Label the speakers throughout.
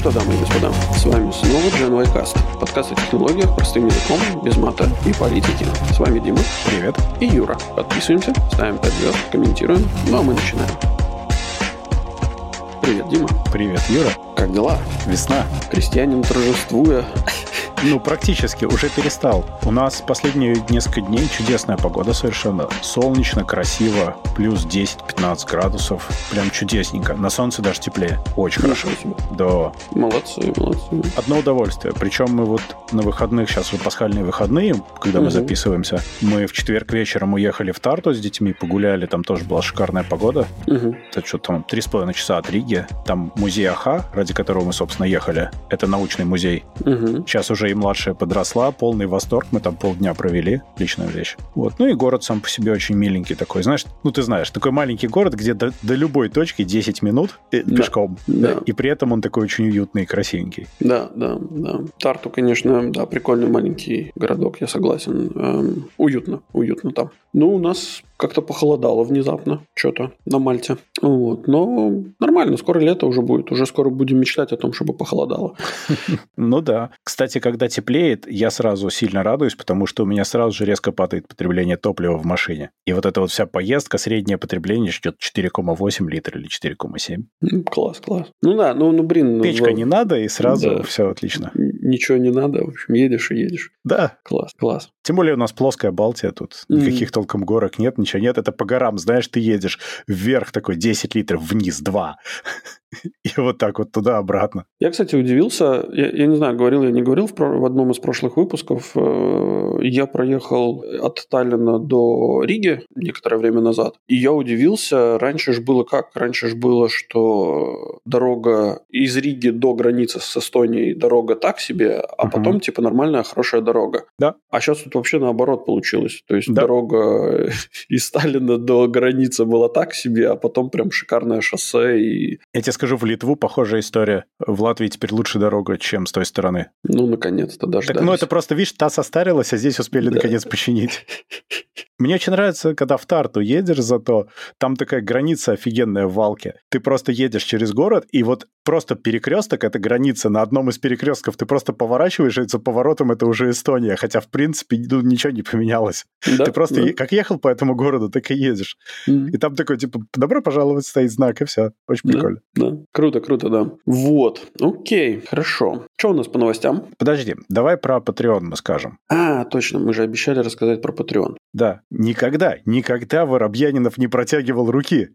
Speaker 1: что, дамы и господа, с вами снова Gen Y подкаст о технологиях простым языком, без мата и политики. С вами Дима.
Speaker 2: Привет.
Speaker 1: И Юра. Подписываемся, ставим 5 звезд, комментируем. Ну а мы начинаем. Привет, Дима.
Speaker 2: Привет, Юра.
Speaker 1: Как дела?
Speaker 2: Весна.
Speaker 1: Крестьянин торжествуя
Speaker 2: ну, практически, уже перестал. У нас последние несколько дней чудесная погода совершенно. Солнечно, красиво, плюс 10-15 градусов. Прям чудесненько. На солнце даже теплее. Очень хорошо. Да.
Speaker 1: Молодцы, молодцы.
Speaker 2: Одно удовольствие. Причем мы вот на выходных, сейчас вот пасхальные выходные, когда угу. мы записываемся, мы в четверг вечером уехали в Тарту с детьми, погуляли, там тоже была шикарная погода.
Speaker 1: Угу.
Speaker 2: Это что там, три с половиной часа от Риги. Там музей Аха, ради которого мы, собственно, ехали. Это научный музей.
Speaker 1: Угу.
Speaker 2: Сейчас уже и младшая подросла, полный восторг, мы там полдня провели, отличная вещь. Вот, ну и город сам по себе очень миленький такой, знаешь, ну ты знаешь, такой маленький город, где до, до любой точки 10 минут э, да. пешком,
Speaker 1: да.
Speaker 2: и при этом он такой очень уютный и красивенький.
Speaker 1: Да, да, да. Тарту, конечно, да, прикольный маленький городок, я согласен. Эм, уютно, уютно там. Ну, у нас как-то похолодало внезапно, что-то на Мальте. Вот. Но нормально, скоро лето уже будет. Уже скоро будем мечтать о том, чтобы похолодало.
Speaker 2: Ну да. Кстати, когда теплеет, я сразу сильно радуюсь, потому что у меня сразу же резко падает потребление топлива в машине. И вот эта вот вся поездка, среднее потребление ждет 4,8 литра или 4,7.
Speaker 1: Класс, класс. Ну да, ну, ну блин.
Speaker 2: Печка не надо, и сразу все отлично.
Speaker 1: Ничего не надо, в общем, едешь и едешь.
Speaker 2: Да.
Speaker 1: Класс, класс.
Speaker 2: Тем более у нас плоская Балтия, тут mm-hmm. никаких толком горок нет, ничего нет. Это по горам, знаешь, ты едешь вверх такой 10 литров, вниз 2. И вот так вот туда-обратно.
Speaker 1: Я, кстати, удивился. Я, я не знаю, говорил я не говорил в, в одном из прошлых выпусков. Э, я проехал от Таллина до Риги некоторое время назад. И я удивился. Раньше же было как? Раньше же было, что дорога из Риги до границы с Эстонией дорога так себе, а uh-huh. потом типа нормальная, хорошая дорога.
Speaker 2: Да.
Speaker 1: А сейчас тут вообще наоборот получилось. То есть да. дорога из Сталина до границы была так себе, а потом прям шикарное шоссе. И...
Speaker 2: Я тебе скажу, в Литву похожая история. В Латвии теперь лучше дорога, чем с той стороны.
Speaker 1: Ну, наконец-то даже.
Speaker 2: Так, ну, это просто, видишь, та состарилась, а здесь успели да. наконец починить. Мне очень нравится, когда в Тарту едешь, зато там такая граница офигенная в Валке. Ты просто едешь через город, и вот просто перекресток — это граница. На одном из перекрестков ты просто поворачиваешь, и за поворотом это уже Эстония. Хотя, в принципе, ну, ничего не поменялось. Да, ты просто да. как ехал по этому городу, так и едешь. Mm. И там такой, типа, добро пожаловать, стоит знак, и все. Очень
Speaker 1: да,
Speaker 2: прикольно.
Speaker 1: Да, круто, круто, да. Вот, окей, хорошо. Что у нас по новостям?
Speaker 2: Подожди, давай про Patreon мы скажем.
Speaker 1: А, точно, мы же обещали рассказать про Patreon.
Speaker 2: Да, никогда, никогда Воробьянинов не протягивал руки.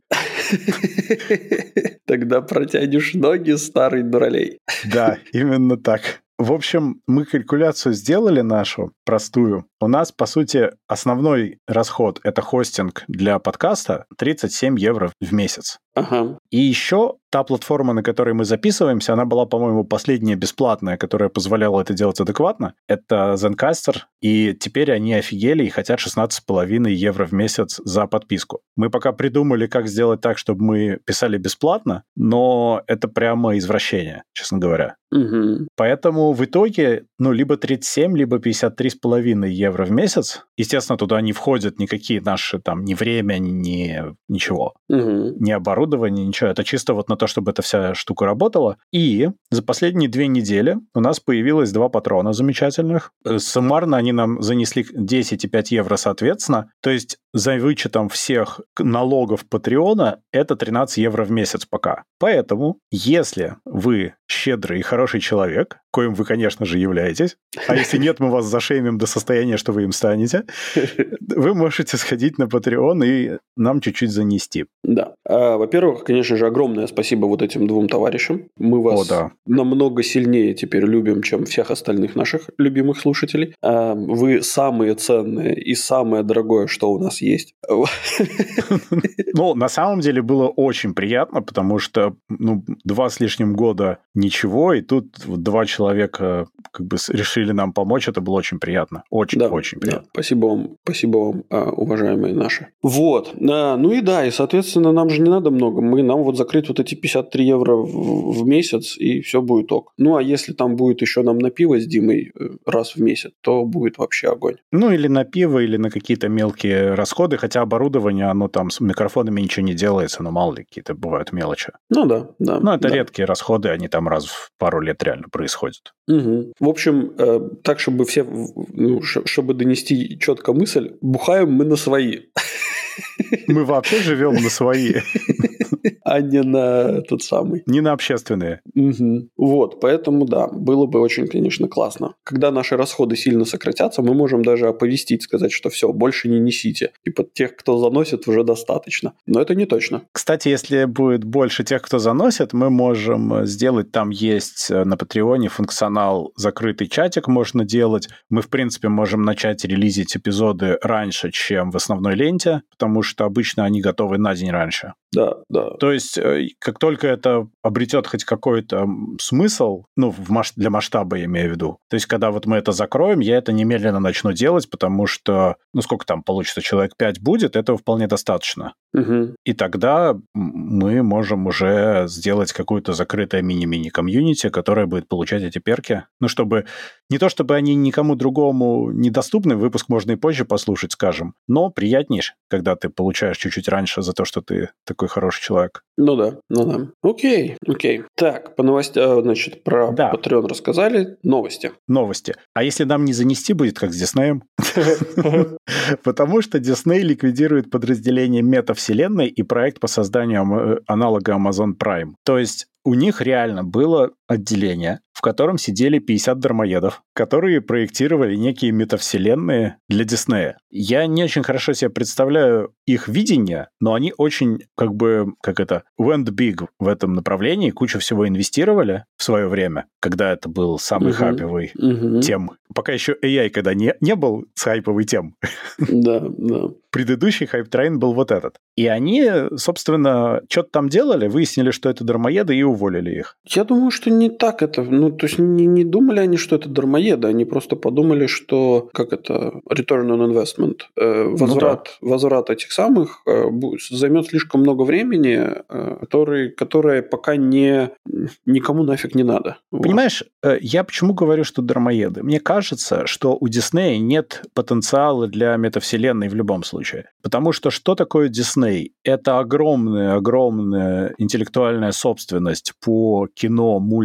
Speaker 1: Тогда протянешь ноги, старый дуралей.
Speaker 2: Да, именно так. В общем, мы калькуляцию сделали нашу, простую. У нас, по сути, основной расход — это хостинг для подкаста 37 евро в месяц.
Speaker 1: Ага.
Speaker 2: И еще та платформа, на которой мы записываемся, она была, по-моему, последняя бесплатная, которая позволяла это делать адекватно. Это Zencaster, и теперь они офигели и хотят 16,5 евро в месяц за подписку. Мы пока придумали, как сделать так, чтобы мы писали бесплатно, но это прямо извращение, честно говоря.
Speaker 1: Угу.
Speaker 2: Поэтому в итоге, ну, либо 37, либо 53,5 евро в месяц. Естественно, туда не входят никакие наши там ни время, ни ничего,
Speaker 1: угу.
Speaker 2: ни оборудование, ничего. Это чисто вот на то, чтобы эта вся штука работала. И за последние две недели у нас появилось два патрона замечательных. Э, суммарно они нам занесли 10 и 5 евро соответственно. То есть за вычетом всех налогов Патреона это 13 евро в месяц пока. Поэтому, если вы щедрый и хороший человек, коим вы, конечно же, являетесь, а если нет, мы вас зашеймим до состояния, что вы им станете, вы можете сходить на Patreon и нам чуть-чуть занести.
Speaker 1: Да. А, во-первых, конечно же, огромное спасибо вот этим двум товарищам. Мы вас
Speaker 2: О, да.
Speaker 1: намного сильнее теперь любим, чем всех остальных наших любимых слушателей. А, вы самые ценные и самое дорогое, что у нас есть.
Speaker 2: Ну, на самом деле было очень приятно, потому что ну, два с лишним года ничего, и тут два человека как бы решили нам помочь, это было очень приятно. Очень, да, очень приятно. Да.
Speaker 1: Спасибо вам, спасибо вам, а, уважаемые наши. Вот. А, ну и да, и, соответственно, нам же не надо много. Мы, нам вот закрыть вот эти 53 евро в, в месяц, и все будет ок. Ну, а если там будет еще нам на пиво с Димой э, раз в месяц, то будет вообще огонь.
Speaker 2: Ну, или на пиво, или на какие-то мелкие расходы расходы, хотя оборудование, оно там с микрофонами ничего не делается, но мало ли какие-то бывают мелочи.
Speaker 1: Ну да, да.
Speaker 2: Ну, это
Speaker 1: да.
Speaker 2: редкие расходы, они там раз в пару лет реально происходят.
Speaker 1: Угу. В общем, э, так, чтобы все, ну, чтобы донести четко мысль, бухаем мы на свои.
Speaker 2: Мы вообще живем на свои.
Speaker 1: А не на тот самый.
Speaker 2: Не на общественные.
Speaker 1: Угу. Вот, поэтому да, было бы очень, конечно, классно. Когда наши расходы сильно сократятся, мы можем даже оповестить, сказать, что все, больше не несите. Типа тех, кто заносит, уже достаточно. Но это не точно.
Speaker 2: Кстати, если будет больше тех, кто заносит, мы можем сделать, там есть э, на Патреоне функционал закрытый чатик можно делать. Мы, в принципе, можем начать релизить эпизоды раньше, чем в основной ленте, потому что обычно они готовы на день раньше.
Speaker 1: Да, да.
Speaker 2: То есть, э, как только это обретет хоть какой-то смысл, ну, в масш... для масштаба я имею в виду, то есть, когда вот мы это закроем, я это немедленно начну делать, потому что, ну, сколько там получится, человек 5 будет, этого вполне достаточно.
Speaker 1: Угу.
Speaker 2: И тогда мы можем уже сделать какую-то закрытое мини-мини комьюнити, которое будет получать эти перки. Ну, чтобы не то, чтобы они никому другому недоступны, выпуск можно и позже послушать, скажем, но приятнее, когда ты получаешь чуть-чуть раньше за то, что ты такой хороший человек.
Speaker 1: Ну да, ну да. Окей, окей. Так, по новостям, значит, про
Speaker 2: Да.
Speaker 1: Patreon рассказали. Новости.
Speaker 2: Новости. А если нам не занести будет, как с Диснеем? Потому что Дисней ликвидирует подразделение метавселенной и проект по созданию ам- аналога Amazon Prime. То есть у них реально было отделение, в котором сидели 50 дармоедов, которые проектировали некие метавселенные для Диснея. Я не очень хорошо себе представляю их видение, но они очень, как бы, как это, went big в этом направлении, кучу всего инвестировали в свое время, когда это был самый
Speaker 1: Мгм.
Speaker 2: хайповый
Speaker 1: Мгм.
Speaker 2: тем. Пока еще AI, когда не, не был хайповой темой,
Speaker 1: Да, да.
Speaker 2: предыдущий hype train был вот этот. И они, собственно, что-то там делали, выяснили, что это дармоеды, и уволили их.
Speaker 1: Я думаю, что не так это. Ну, то есть не, не думали они, что это дармоеды, они просто подумали, что как это return on investment, э, возврат, возврат этих самых э, займет слишком много времени, э, который, которое пока не никому нафиг не надо.
Speaker 2: Понимаешь, э, я почему говорю, что дармоеды? Мне кажется, что у Диснея нет потенциала для метавселенной в любом случае. Потому что что такое Дисней? Это огромная-огромная интеллектуальная собственность по кино, мультикам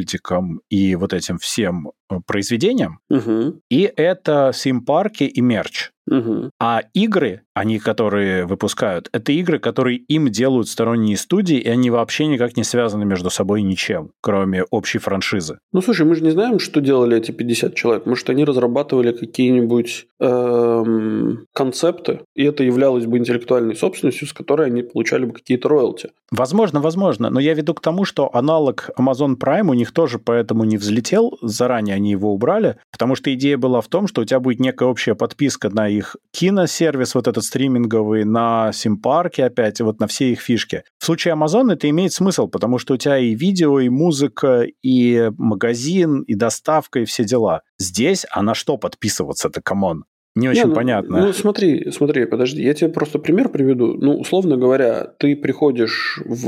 Speaker 2: и вот этим всем э, произведениям.
Speaker 1: Мгм,
Speaker 2: И это сим-парки и мерч.
Speaker 1: Мгм.
Speaker 2: А игры, они, которые выпускают, это игры, которые им делают сторонние студии, и они вообще никак не связаны между собой ничем, кроме общей франшизы.
Speaker 1: Ну, слушай, мы же не знаем, что делали эти 50 человек. Может, они разрабатывали какие-нибудь эм, концепты, и это являлось бы интеллектуальной собственностью, с которой они получали бы какие-то роялти.
Speaker 2: Возможно, возможно, но я веду к тому, что аналог Amazon Prime у них тоже поэтому не взлетел, заранее они его убрали, потому что идея была в том, что у тебя будет некая общая подписка на их киносервис, вот этот стриминговый, на симкарты опять, вот на все их фишки. В случае Amazon это имеет смысл, потому что у тебя и видео, и музыка, и магазин, и доставка, и все дела. Здесь, а на что подписываться-то, come on? Не очень
Speaker 1: Не, ну,
Speaker 2: понятно.
Speaker 1: Ну, смотри, смотри, подожди, я тебе просто пример приведу. Ну, условно говоря, ты приходишь в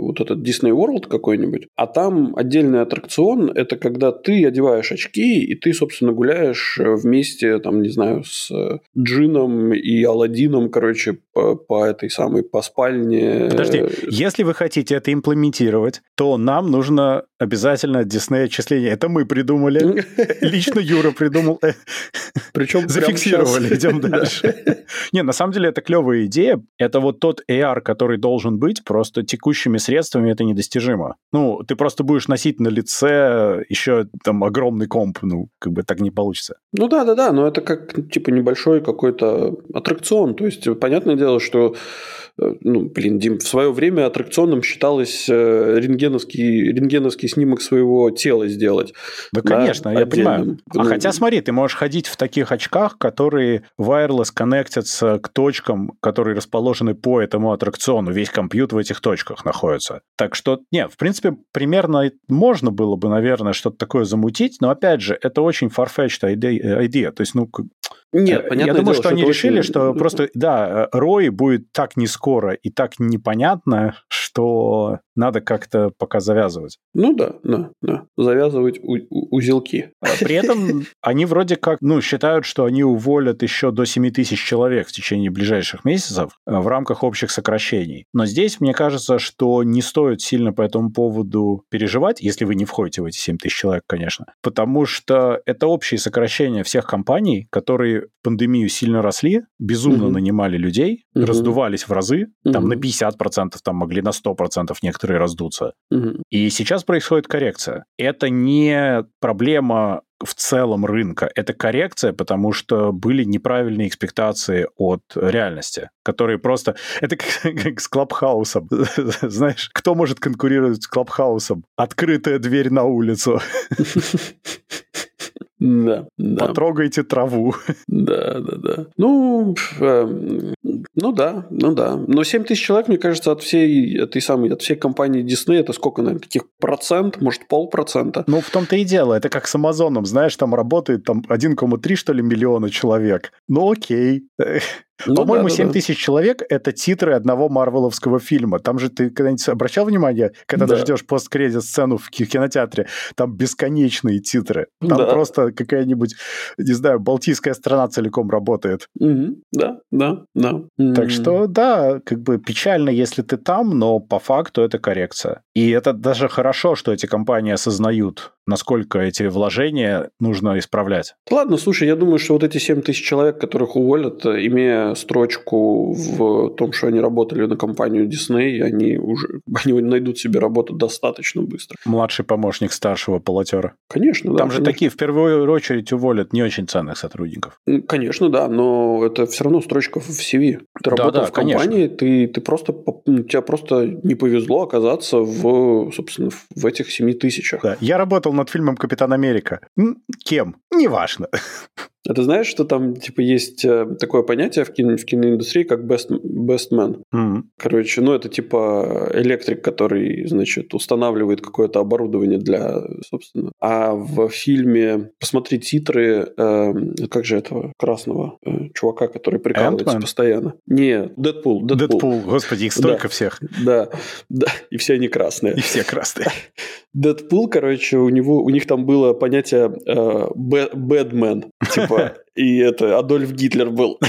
Speaker 1: вот этот Disney World какой-нибудь, а там отдельный аттракцион – это когда ты одеваешь очки, и ты, собственно, гуляешь э, вместе, там, не знаю, с э, Джином и Аладдином, короче, по, по этой самой, по спальне.
Speaker 2: Подожди, если вы хотите это имплементировать, то нам нужно обязательно Disney отчисление. Это мы придумали. Лично Юра придумал.
Speaker 1: Причем
Speaker 2: Зафиксировали, идем дальше. Не, на самом деле это клевая идея. Это вот тот AR, который должен быть, просто текущими средствами это недостижимо. Ну, ты просто будешь носить на лице еще там огромный комп, ну, как бы так не получится.
Speaker 1: Ну да, да, да, но это как типа небольшой какой-то аттракцион. То есть, понятное дело, что ну, блин, Дим, в свое время аттракционом считалось э, рентгеновский, рентгеновский снимок своего тела сделать.
Speaker 2: Да,
Speaker 1: Да,
Speaker 2: конечно, я понимаю. А
Speaker 1: Ну,
Speaker 2: хотя, смотри, ты можешь ходить в таких очках, которые wireless коннектятся к точкам, которые расположены по этому аттракциону. Весь компьютер в этих точках находится. Так что, нет, в принципе, примерно можно было бы, наверное, что-то такое замутить, но, опять же, это очень farfetched идея. То есть, ну, к-
Speaker 1: Нет,
Speaker 2: я
Speaker 1: понятное
Speaker 2: думаю,
Speaker 1: дело,
Speaker 2: что они
Speaker 1: это
Speaker 2: решили,
Speaker 1: очень-
Speaker 2: что просто, да, Рой будет так не скоро и так непонятно, что надо как-то пока завязывать.
Speaker 1: Ну да, да, да. Завязывать у- у- узелки.
Speaker 2: А При этом они вроде как, ну, считают, что они уволят еще до 7 тысяч человек в течение ближайших месяцев э, в рамках общих сокращений. Но здесь, мне кажется, что не стоит сильно по этому поводу переживать, если вы не входите в эти 7 тысяч человек, конечно. Потому что это общие сокращения всех компаний, которые в пандемию сильно росли, безумно
Speaker 1: Мгм.
Speaker 2: нанимали людей,
Speaker 1: Мгм.
Speaker 2: раздувались в разы, там
Speaker 1: Мгм.
Speaker 2: на 50%, там могли на 100% некоторые раздуться.
Speaker 1: Мгм.
Speaker 2: И сейчас происходит коррекция. Это не проблема в целом рынка. Это коррекция, потому что были неправильные экспектации от реальности, которые просто... Это как, как с Клабхаусом. Знаешь, кто может конкурировать с Клабхаусом? Открытая дверь на улицу.
Speaker 1: Да, да.
Speaker 2: Потрогайте траву.
Speaker 1: Да, да, да. Ну, эм, ну да, ну да. Но 7 тысяч человек, мне кажется, от всей этой самой, от всей компании Disney, это сколько, наверное, каких процент, может, полпроцента?
Speaker 2: Ну, в том-то и дело. Это как с Амазоном. Знаешь, там работает там 1,3, что ли, миллиона человек. Ну, окей.
Speaker 1: Ну
Speaker 2: По-моему,
Speaker 1: да, да,
Speaker 2: 7
Speaker 1: да.
Speaker 2: тысяч человек — это титры одного марвеловского фильма. Там же ты когда-нибудь обращал внимание, когда
Speaker 1: Да.
Speaker 2: ты ждешь посткредит-сцену в ки- кинотеатре, там бесконечные титры. Там
Speaker 1: Да.
Speaker 2: просто какая-нибудь, не знаю, балтийская страна целиком работает.
Speaker 1: Мгм. Да, да, да.
Speaker 2: Так что, да, как бы печально, если ты там, но по факту это коррекция. И это даже хорошо, что эти компании осознают, насколько эти вложения нужно исправлять.
Speaker 1: Ладно, слушай, я думаю, что вот эти 7 тысяч человек, которых уволят, имея строчку в том, что они работали на компанию Disney, они уже они найдут себе работу достаточно быстро.
Speaker 2: Младший помощник старшего полотера.
Speaker 1: Конечно, да.
Speaker 2: Там же
Speaker 1: конечно.
Speaker 2: такие в первую очередь уволят не очень ценных сотрудников.
Speaker 1: Конечно, да, но это все равно строчка в CV. Ты
Speaker 2: Да,
Speaker 1: работал
Speaker 2: да,
Speaker 1: в компании, ты, ты просто, тебе просто не повезло оказаться в, собственно, в этих 7 тысячах.
Speaker 2: Да. Я работал над фильмом «Капитан Америка». Кем? Неважно.
Speaker 1: А ты знаешь, что там типа есть э, такое понятие в, кино, в киноиндустрии, как best, best man?
Speaker 2: М.
Speaker 1: Короче, ну это типа электрик, который, значит, устанавливает какое-то оборудование для, собственно. А в фильме, посмотри титры, э, как же этого красного э, чувака, который прикалывается
Speaker 2: Ant-Man?
Speaker 1: постоянно. Не, Дэдпул, Дэдпул.
Speaker 2: Дэдпул. Господи, их столько
Speaker 1: Да.
Speaker 2: всех.
Speaker 1: Да, да, и все они красные.
Speaker 2: И все красные.
Speaker 1: Дэдпул, короче, у него, у них там было понятие э, бэ- бэдмен, типа, и это Адольф Гитлер был.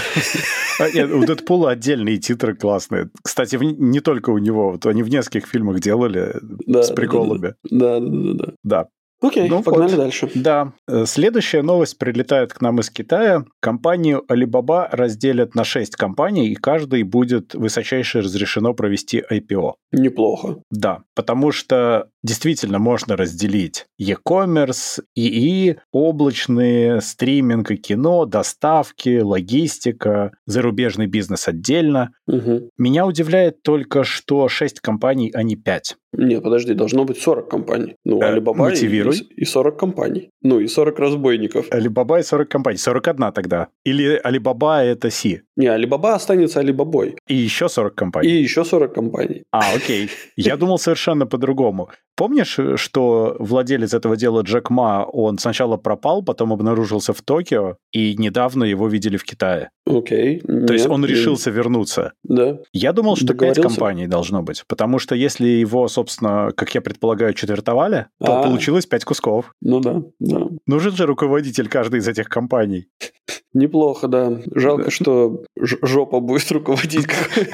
Speaker 2: А, нет, у Дэдпула отдельные титры классные. Кстати, не только у него. Вот они в нескольких фильмах делали с приколами.
Speaker 1: Да, да, да, да.
Speaker 2: Да.
Speaker 1: Окей,
Speaker 2: Ну
Speaker 1: погнали
Speaker 2: вот.
Speaker 1: дальше.
Speaker 2: Да. Э, Следующая новость прилетает к нам из Китая. Компанию Alibaba разделят на 6 компаний, и каждой будет высочайше разрешено провести IPO.
Speaker 1: Неплохо.
Speaker 2: Да, потому что действительно можно разделить e-commerce, ИИ, облачные, стриминг и кино, доставки, логистика, зарубежный бизнес отдельно.
Speaker 1: Мгм.
Speaker 2: Меня удивляет только, что 6 компаний, а не 5.
Speaker 1: Не, подожди, должно быть 40 компаний. Ну,
Speaker 2: Э,
Speaker 1: Alibaba и,
Speaker 2: мотивируй.
Speaker 1: и 40 компаний. Ну, и 40 разбойников.
Speaker 2: Alibaba и 40 компаний. 41 тогда. Или Alibaba это Си.
Speaker 1: Не, Alibaba останется Алибабой.
Speaker 2: И еще 40 компаний.
Speaker 1: И еще 40 компаний.
Speaker 2: А, окей. Я думал совершенно по-другому. Помнишь, что владелец этого дела Джек Ма, он сначала пропал, потом обнаружился в Токио, и недавно его видели в Китае?
Speaker 1: Окей.
Speaker 2: То есть он решился вернуться.
Speaker 1: Да.
Speaker 2: Я думал, что пять компаний должно быть, потому что если его, собственно, как я предполагаю, четвертовали, то
Speaker 1: А.
Speaker 2: получилось пять кусков.
Speaker 1: Ну да, да.
Speaker 2: Нужен же руководитель каждой из этих компаний.
Speaker 1: Неплохо, да. Жалко, что жопа будет руководить какой-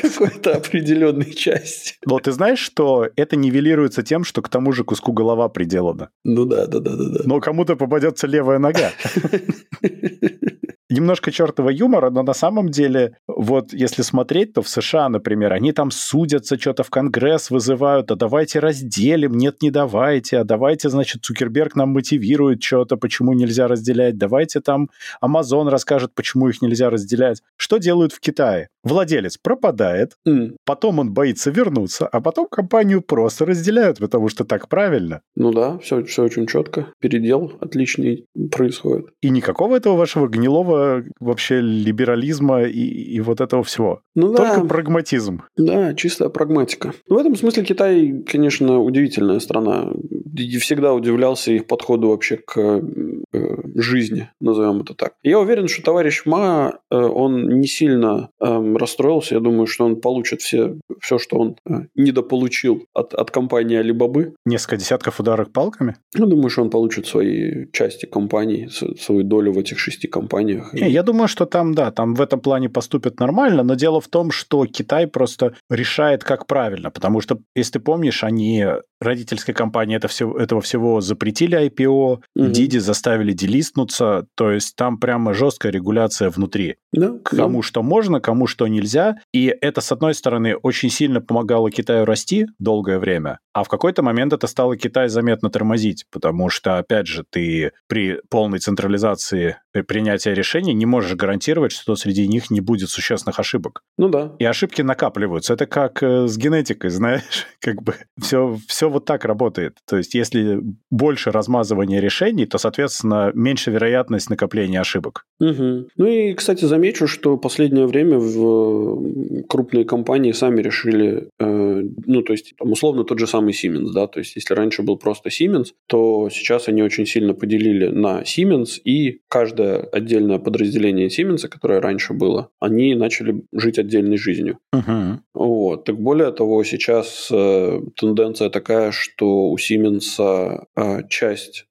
Speaker 1: какой-то определенной частью.
Speaker 2: Но ты знаешь, что это нивелируется тем, что к тому же куску голова приделана.
Speaker 1: Ну да, да, да, да.
Speaker 2: Но кому-то попадется левая нога. Немножко чертова юмора, но на самом деле, вот если смотреть, то в США, например, они там судятся, что-то в Конгресс вызывают, а давайте разделим, нет, не давайте, а давайте, значит, Цукерберг нам мотивирует что-то, почему нельзя разделять, давайте там Amazon расскажет, почему их нельзя разделять. Что делают в Китае? Владелец пропадает,
Speaker 1: М,
Speaker 2: потом он боится вернуться, а потом компанию просто разделяют, потому что так правильно.
Speaker 1: Ну да, все, все очень четко. Передел отличный происходит.
Speaker 2: И никакого этого вашего гнилого вообще либерализма и, и вот этого всего.
Speaker 1: Ну да,
Speaker 2: Только прагматизм.
Speaker 1: да, чистая прагматика. В этом смысле Китай, конечно, удивительная страна. Всегда удивлялся их подходу вообще к э, жизни, назовем это так. Я уверен, что товарищ Ма э, он не сильно э, расстроился. Я думаю, что он получит все, все что он э, недополучил от, от компании Alibaba.
Speaker 2: Несколько десятков ударок палками?
Speaker 1: Я думаю, что он получит свои части компаний, свою долю в этих шести компаниях.
Speaker 2: Не, я думаю, что там, да, там в этом плане поступят нормально, но дело в том, что Китай просто решает, как правильно, потому что, если ты помнишь, они родительской компании это все, этого всего запретили IPO, угу. Диди заставили делистнуться, то есть там прямо жесткая регуляция внутри. Да, кому что можно, кому что нельзя. И это, с одной стороны, очень сильно помогало Китаю расти долгое время, а в какой-то момент это стало Китай заметно тормозить, потому что, опять же, ты при полной централизации принятия решений не можешь гарантировать, что среди них не будет существенных ошибок.
Speaker 1: Ну да.
Speaker 2: И ошибки накапливаются. Это как э, с генетикой, знаешь, как бы все, все вот так работает. То есть если больше размазывания решений, то, соответственно, меньше вероятность накопления ошибок.
Speaker 1: Угу. Ну и, кстати, замечу, что последнее время в крупные компании сами решили, э, ну, то есть, там, условно, тот же самый Siemens, да, то есть, если раньше был просто Siemens, то сейчас они очень сильно поделили на Siemens, и каждое отдельное подразделение Siemens, которое раньше было, они начали жить отдельной жизнью.
Speaker 2: Угу.
Speaker 1: Вот. Так более того, сейчас э, тенденция такая, что у Siemens э, часть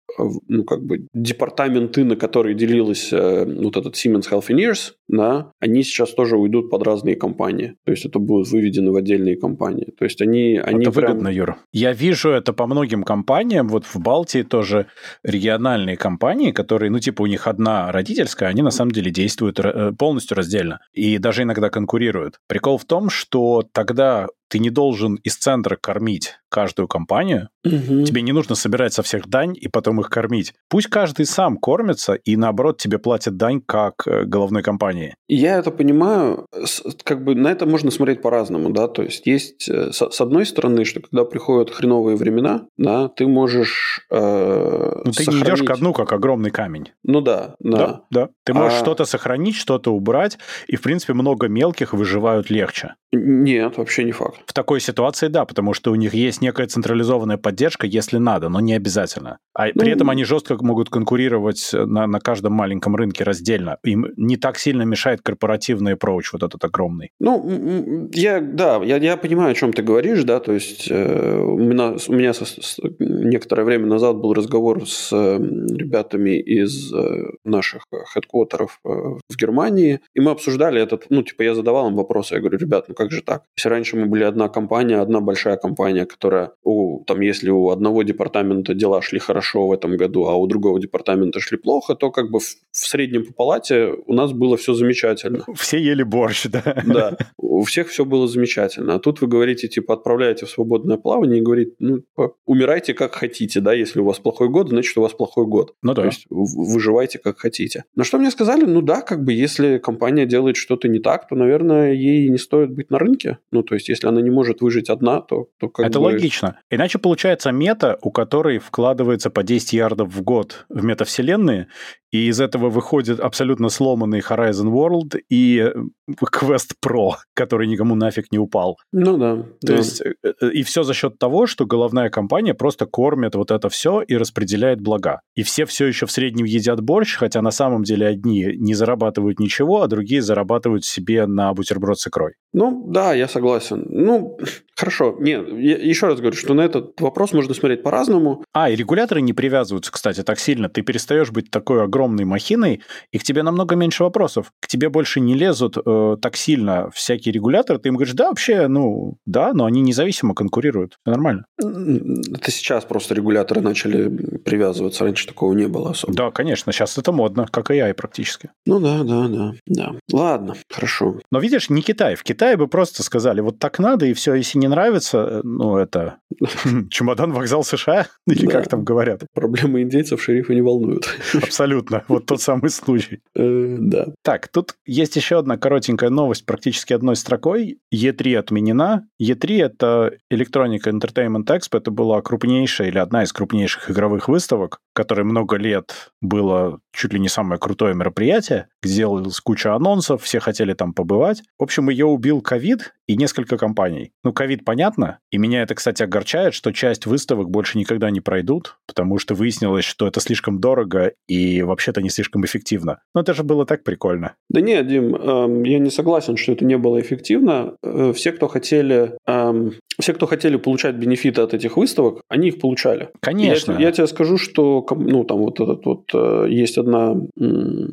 Speaker 1: ну, как бы, департаменты, на которые делилась э, вот этот Siemens Healthineers, да, они сейчас тоже уйдут под разные компании. То есть это будет выведено в отдельные компании. То есть они... они
Speaker 2: это прям... выгодно, Юра. Я вижу это по многим компаниям. Вот в Балтии тоже региональные компании, которые, ну, типа, у них одна родительская, они на самом деле действуют э, полностью раздельно. И даже иногда конкурируют. Прикол в том, что тогда ты не должен из центра кормить каждую компанию. Угу. Тебе не нужно собирать со всех дань и потом их кормить. Пусть каждый сам кормится и, наоборот, тебе платит дань как э, головной компании.
Speaker 1: Я это понимаю. Как бы на это можно смотреть по-разному, да. То есть есть, э, с одной стороны, что когда приходят хреновые времена, да, ты можешь э,
Speaker 2: Ну, ты сохранить... не идешь ко дну, как огромный камень.
Speaker 1: Ну да, да.
Speaker 2: Да, да. Ты можешь а... что-то сохранить, что-то убрать, и, в принципе, много мелких выживают легче.
Speaker 1: Нет, вообще не факт.
Speaker 2: В такой ситуации, да, потому что у них есть некая централизованная поддержка, если надо, но не обязательно. А ну, при этом они жестко могут конкурировать на, на каждом маленьком рынке раздельно. Им не так сильно мешает корпоративный approach, вот этот огромный.
Speaker 1: Ну, я, да, я, я понимаю, о чем ты говоришь, да, то есть э, у меня, у меня со, с, некоторое время назад был разговор с э, ребятами из э, наших хедквотеров э, в Германии, и мы обсуждали этот, ну, типа, я задавал им вопросы, я говорю, ребят, ну как же так? Если раньше мы были одна компания, одна большая компания, которая, у, там, если у одного департамента дела шли хорошо в этом году, а у другого департамента шли плохо, то как бы в, в среднем по палате у нас было все замечательно.
Speaker 2: Все ели борщ, да?
Speaker 1: Да, у всех все было замечательно. А тут вы говорите, типа, отправляете в свободное плавание и говорите, ну, умирайте как хотите, да, если у вас плохой год, значит, у вас плохой год.
Speaker 2: Ну да.
Speaker 1: То есть выживайте как хотите. На что мне сказали, ну да, как бы, если компания делает что-то не так, то, наверное, ей не стоит быть на рынке. Ну, то есть, если она не может выжить одна, то, то как
Speaker 2: Это
Speaker 1: бы...
Speaker 2: логично. Иначе получается мета, у которой вкладывается по 10 ярдов в год в метавселенные, и из этого выходит абсолютно сломанный Horizon World и э, Quest Pro, который никому нафиг не упал.
Speaker 1: Ну да. То
Speaker 2: да. есть, э, э, и все за счет того, что головная компания просто кормит вот это все и распределяет блага. И все все еще в среднем едят борщ, хотя на самом деле одни не зарабатывают ничего, а другие зарабатывают себе на бутерброд с икрой.
Speaker 1: Ну да, я согласен. Ну, хорошо. Нет, я еще раз говорю, что на этот вопрос можно смотреть по-разному.
Speaker 2: А, и регуляторы не привязываются, кстати, так сильно. Ты перестаешь быть такой огромной махиной, и к тебе намного меньше вопросов. К тебе больше не лезут э, так сильно всякие регуляторы. Ты им говоришь, да, вообще, ну, да, но они независимо конкурируют. Все нормально.
Speaker 1: Это сейчас просто регуляторы начали привязываться. Раньше такого не было особо.
Speaker 2: Да, конечно. Сейчас это модно, как и AI практически.
Speaker 1: Ну да, да, да. да. Ладно, хорошо.
Speaker 2: Но видишь, не Китай. В Китае бы просто сказали, вот так надо, и все, если не нравится, э, ну, это чемодан вокзал США, или как там говорят.
Speaker 1: Проблемы индейцев шерифа не волнуют.
Speaker 2: Абсолютно Абсолютно. Вот тот самый случай.
Speaker 1: Э, да.
Speaker 2: Так, тут есть еще одна коротенькая новость, практически одной строкой. E3 отменена. E3 — это Electronic Entertainment Expo. Это была крупнейшая или одна из крупнейших игровых выставок, которое много лет было чуть ли не самое крутое мероприятие, где делалась куча анонсов, все хотели там побывать. В общем, ее убил ковид и несколько компаний. Ну, ковид понятно, и меня это, кстати, огорчает, что часть выставок больше никогда не пройдут, потому что выяснилось, что это слишком дорого и вообще-то не слишком эффективно. Но это же было так прикольно.
Speaker 1: Да нет, Дим, эм, я не согласен, что это не было эффективно. Э, все, кто хотели, эм, все, кто хотели получать бенефиты от этих выставок, они их получали.
Speaker 2: Конечно.
Speaker 1: Я, я тебе скажу, что ну, там вот этот вот э, есть одна,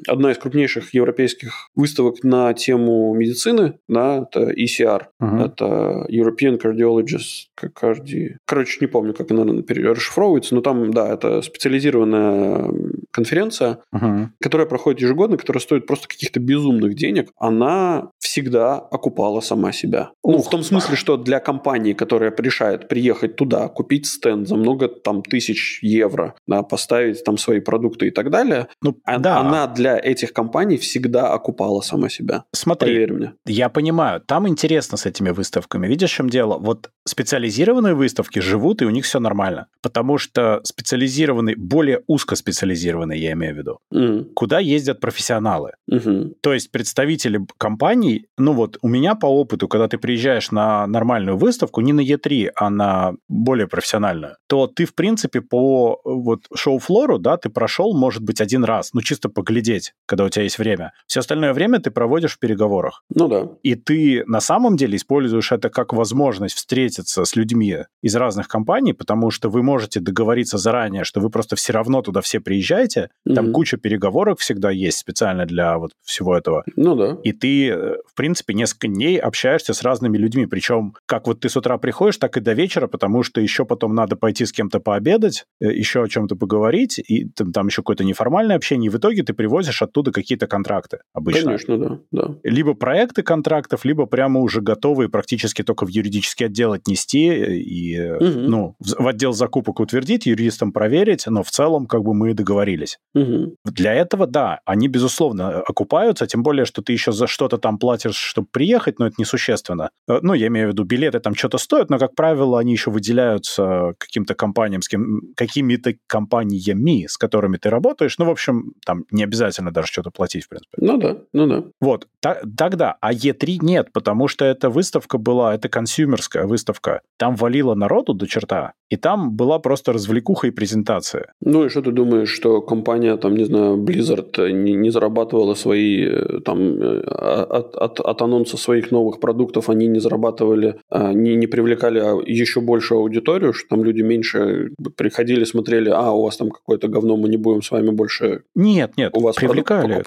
Speaker 1: одна из крупнейших европейских выставок на тему медицины, да, это ECR. Uh-huh. Это European Cardiologist, карди... Короче, не помню, как она расшифровывается, но там, да, это специализированная конференция, uh-huh. которая проходит ежегодно, которая стоит просто каких-то безумных денег. Она всегда окупала сама себя. Ну, в том смысле, что для компании, которая решает приехать туда, купить стенд за много там тысяч евро, да, поставить там свои продукты и так далее, ну, а, да. она для этих компаний всегда окупала сама себя.
Speaker 2: Смотри, Поверь мне. Я понимаю, там интересно с этими выставками. Видишь, в чем дело? Вот специализированные выставки живут, и у них все нормально. Потому что специализированные, более узкоспециализированные, я имею в виду, mm. куда ездят профессионалы. Mm-hmm. То есть представители компаний, ну вот у меня по опыту, когда ты приезжаешь на нормальную выставку, не на E3, а на более профессиональную, то ты, в принципе, по вот шоу-флору, да, ты прошел, может быть, один раз, ну чисто поглядеть, когда у тебя есть время. Все остальное время ты проводишь в переговорах.
Speaker 1: Ну да.
Speaker 2: И ты на самом деле используешь это как возможность встретиться с людьми из разных компаний, потому что вы можете договориться заранее, что вы просто все равно туда все приезжаете. Mm-hmm. Там куча переговоров всегда есть специально для вот всего этого.
Speaker 1: Ну да.
Speaker 2: И ты, э, в принципе, несколько дней общаешься с разными людьми. Причем, как вот ты с утра приходишь, так и до вечера, потому что еще потом надо пойти с кем-то пообедать, э, еще о чем-то поговорить, и там, там еще какое-то неформальное общение, и в итоге ты привозишь оттуда какие-то контракты обычно.
Speaker 1: Конечно, да. да.
Speaker 2: Либо проекты контрактов, либо прямо уже готовые практически только в юридический отдел отнести и, угу. ну, в отдел закупок утвердить, юристам проверить, но в целом как бы мы договорились. Угу. Для этого, да, они, безусловно, окупаются, тем более, что ты еще за что-то там платишь, чтобы приехать, но это несущественно. Э, ну, я имею в виду, билеты там что-то стоят, но, как правило, они еще выделяются каким-то компаниям, с кем, какими-то компаниями, с которыми ты работаешь. Ну, в общем, там не обязательно даже что-то платить, в принципе.
Speaker 1: Ну да, ну да.
Speaker 2: Вот, та- тогда. А E3 нет, потому что эта выставка была, это консюмерская выставка. Там валило народу до черта, и там была просто развлекуха и презентация.
Speaker 1: Ну и что ты думаешь, что компания, там, не знаю, Blizzard не, не зарабатывала свои, э, там, э, от, от, от анонса своих новых продуктов, они не зарабатывали, а, не, не привлекали а еще большую аудиторию, что там люди меньше приходили, смотрели, а, у вас там какое-то говно, мы не будем с вами больше...
Speaker 2: Нет, нет, у вас привлекали.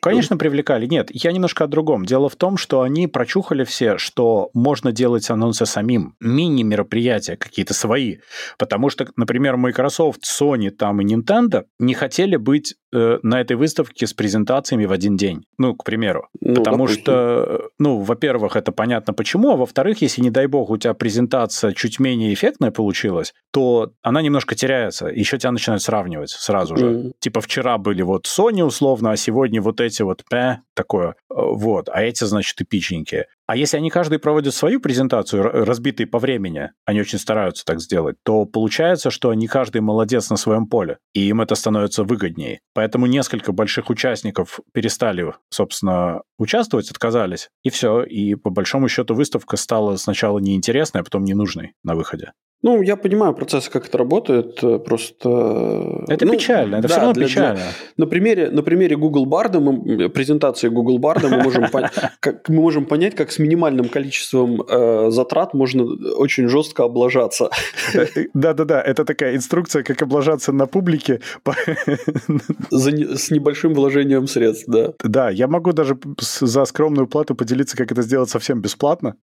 Speaker 2: Конечно, привлекали. Нет, я немножко о другом. Дело в том, что они прочухали все, что можно делать анонсы самим. Мини-мероприятия какие-то свои. Потому что, например, Microsoft, Sony там и Nintendo не хотели быть э, на этой выставке с презентациями в один день. Ну, к примеру. Ну, Потому допустим. что, ну, во-первых, это понятно почему, а во-вторых, если, не дай бог, у тебя презентация чуть менее эффектная получилась, то она немножко теряется, еще тебя начинают сравнивать сразу же. Mm. Типа вчера были вот Sony условно, а сегодня вот эти вот пэ, такое, э, вот, а эти, значит, эпичненькие. А если они каждый проводят свою презентацию, разбитые по времени, они очень стараются так сделать, то получается, что они каждый молодец на своем поле, и им это становится выгоднее. Поэтому несколько больших участников перестали, собственно, участвовать, отказались, и все. И по большому счету выставка стала сначала неинтересной, а потом ненужной на выходе.
Speaker 1: Ну, я понимаю процесс, как это работает, э, просто...
Speaker 2: Это
Speaker 1: ну,
Speaker 2: печально, это да, все равно для, печально. Для...
Speaker 1: На, примере, на примере Google Barda, мы, презентации Google Barda, мы можем, как, мы можем понять, как с минимальным количеством э, затрат можно очень жестко облажаться.
Speaker 2: Да-да-да, это такая инструкция, как облажаться на публике.
Speaker 1: За, с небольшим вложением средств, да.
Speaker 2: Да, я могу даже за скромную плату поделиться, как это сделать совсем бесплатно.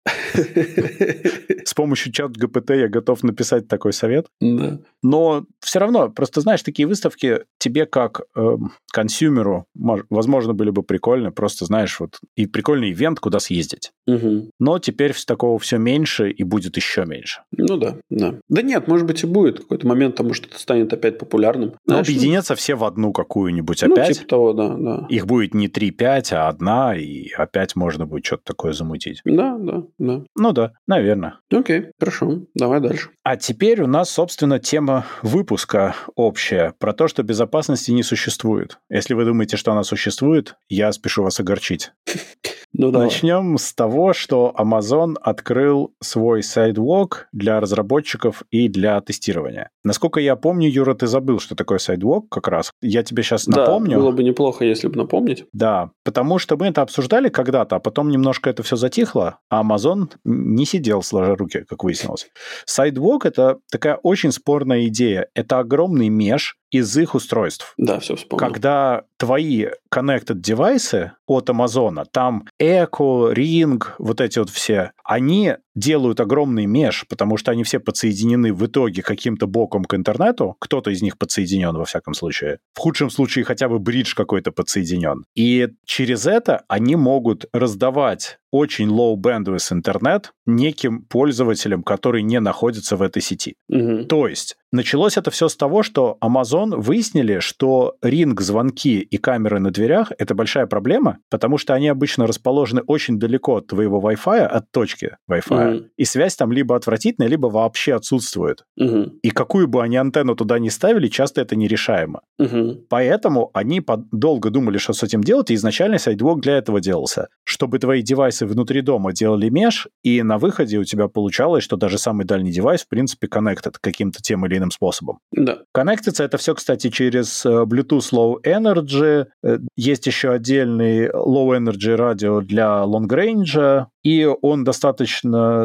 Speaker 2: С помощью чат ГПТ я готов написать такой совет.
Speaker 1: Да.
Speaker 2: Но все равно, просто знаешь, такие выставки тебе как э, консюмеру, возможно, были бы прикольны, просто знаешь, вот и прикольный ивент, куда съездить.
Speaker 1: Угу.
Speaker 2: Но теперь такого все меньше и будет еще меньше.
Speaker 1: Ну да, да. Да нет, может быть и будет. Какой-то момент, потому что это станет опять популярным.
Speaker 2: Но
Speaker 1: Знаешь,
Speaker 2: объединятся все в одну какую-нибудь
Speaker 1: ну,
Speaker 2: опять.
Speaker 1: типа того, да, да.
Speaker 2: Их будет не 3-5, а одна, и опять можно будет что-то такое замутить.
Speaker 1: Да, да, да.
Speaker 2: Ну да, наверное.
Speaker 1: Окей, хорошо. Давай дальше.
Speaker 2: А теперь у нас, собственно, тема выпуска общая про то, что безопасности не существует. Если вы думаете, что она существует, я спешу вас огорчить.
Speaker 1: Ну да.
Speaker 2: Начнем с того, что Amazon открыл свой Sidewalk для разработчиков и для тестирования. Насколько я помню, Юра, ты забыл, что такое Sidewalk как раз. Я тебе сейчас напомню.
Speaker 1: Да, было бы неплохо, если бы напомнить.
Speaker 2: Да, потому что мы это обсуждали когда-то, а потом немножко это все затихло, а Amazon не сидел сложа руки, как выяснилось. Sidewalk — это такая очень спорная идея. Это огромный меж из их устройств.
Speaker 1: Да, все вспомнил.
Speaker 2: Когда твои connected девайсы от Амазона, там Echo, Ring, вот эти вот все, они делают огромный меж, потому что они все подсоединены в итоге каким-то боком к интернету, кто-то из них подсоединен во всяком случае. В худшем случае хотя бы бридж какой-то подсоединен. И через это они могут раздавать очень low bandwidth интернет неким пользователям, которые не находятся в этой сети.
Speaker 1: Мгм.
Speaker 2: То есть началось это все с того, что Amazon выяснили, что ринг, звонки и камеры на дверях — это большая проблема, потому что они обычно расположены очень далеко от твоего Wi-Fi, от точки Wi-Fi, И связь там либо отвратительная, либо вообще отсутствует.
Speaker 1: Мгм.
Speaker 2: И какую бы они антенну туда ни ставили, часто это нерешаемо.
Speaker 1: Мгм.
Speaker 2: Поэтому они под- долго думали, что с этим делать, и изначально Sidewalk для этого делался. Чтобы твои девайсы внутри дома делали меж, и на выходе у тебя получалось, что даже самый дальний девайс, в принципе, connected каким-то тем или иным способом.
Speaker 1: Да.
Speaker 2: Коннектится это все, кстати, через э, Bluetooth Low Energy. Э, Есть еще отдельный Low Energy радио для Long Range, и он достаточно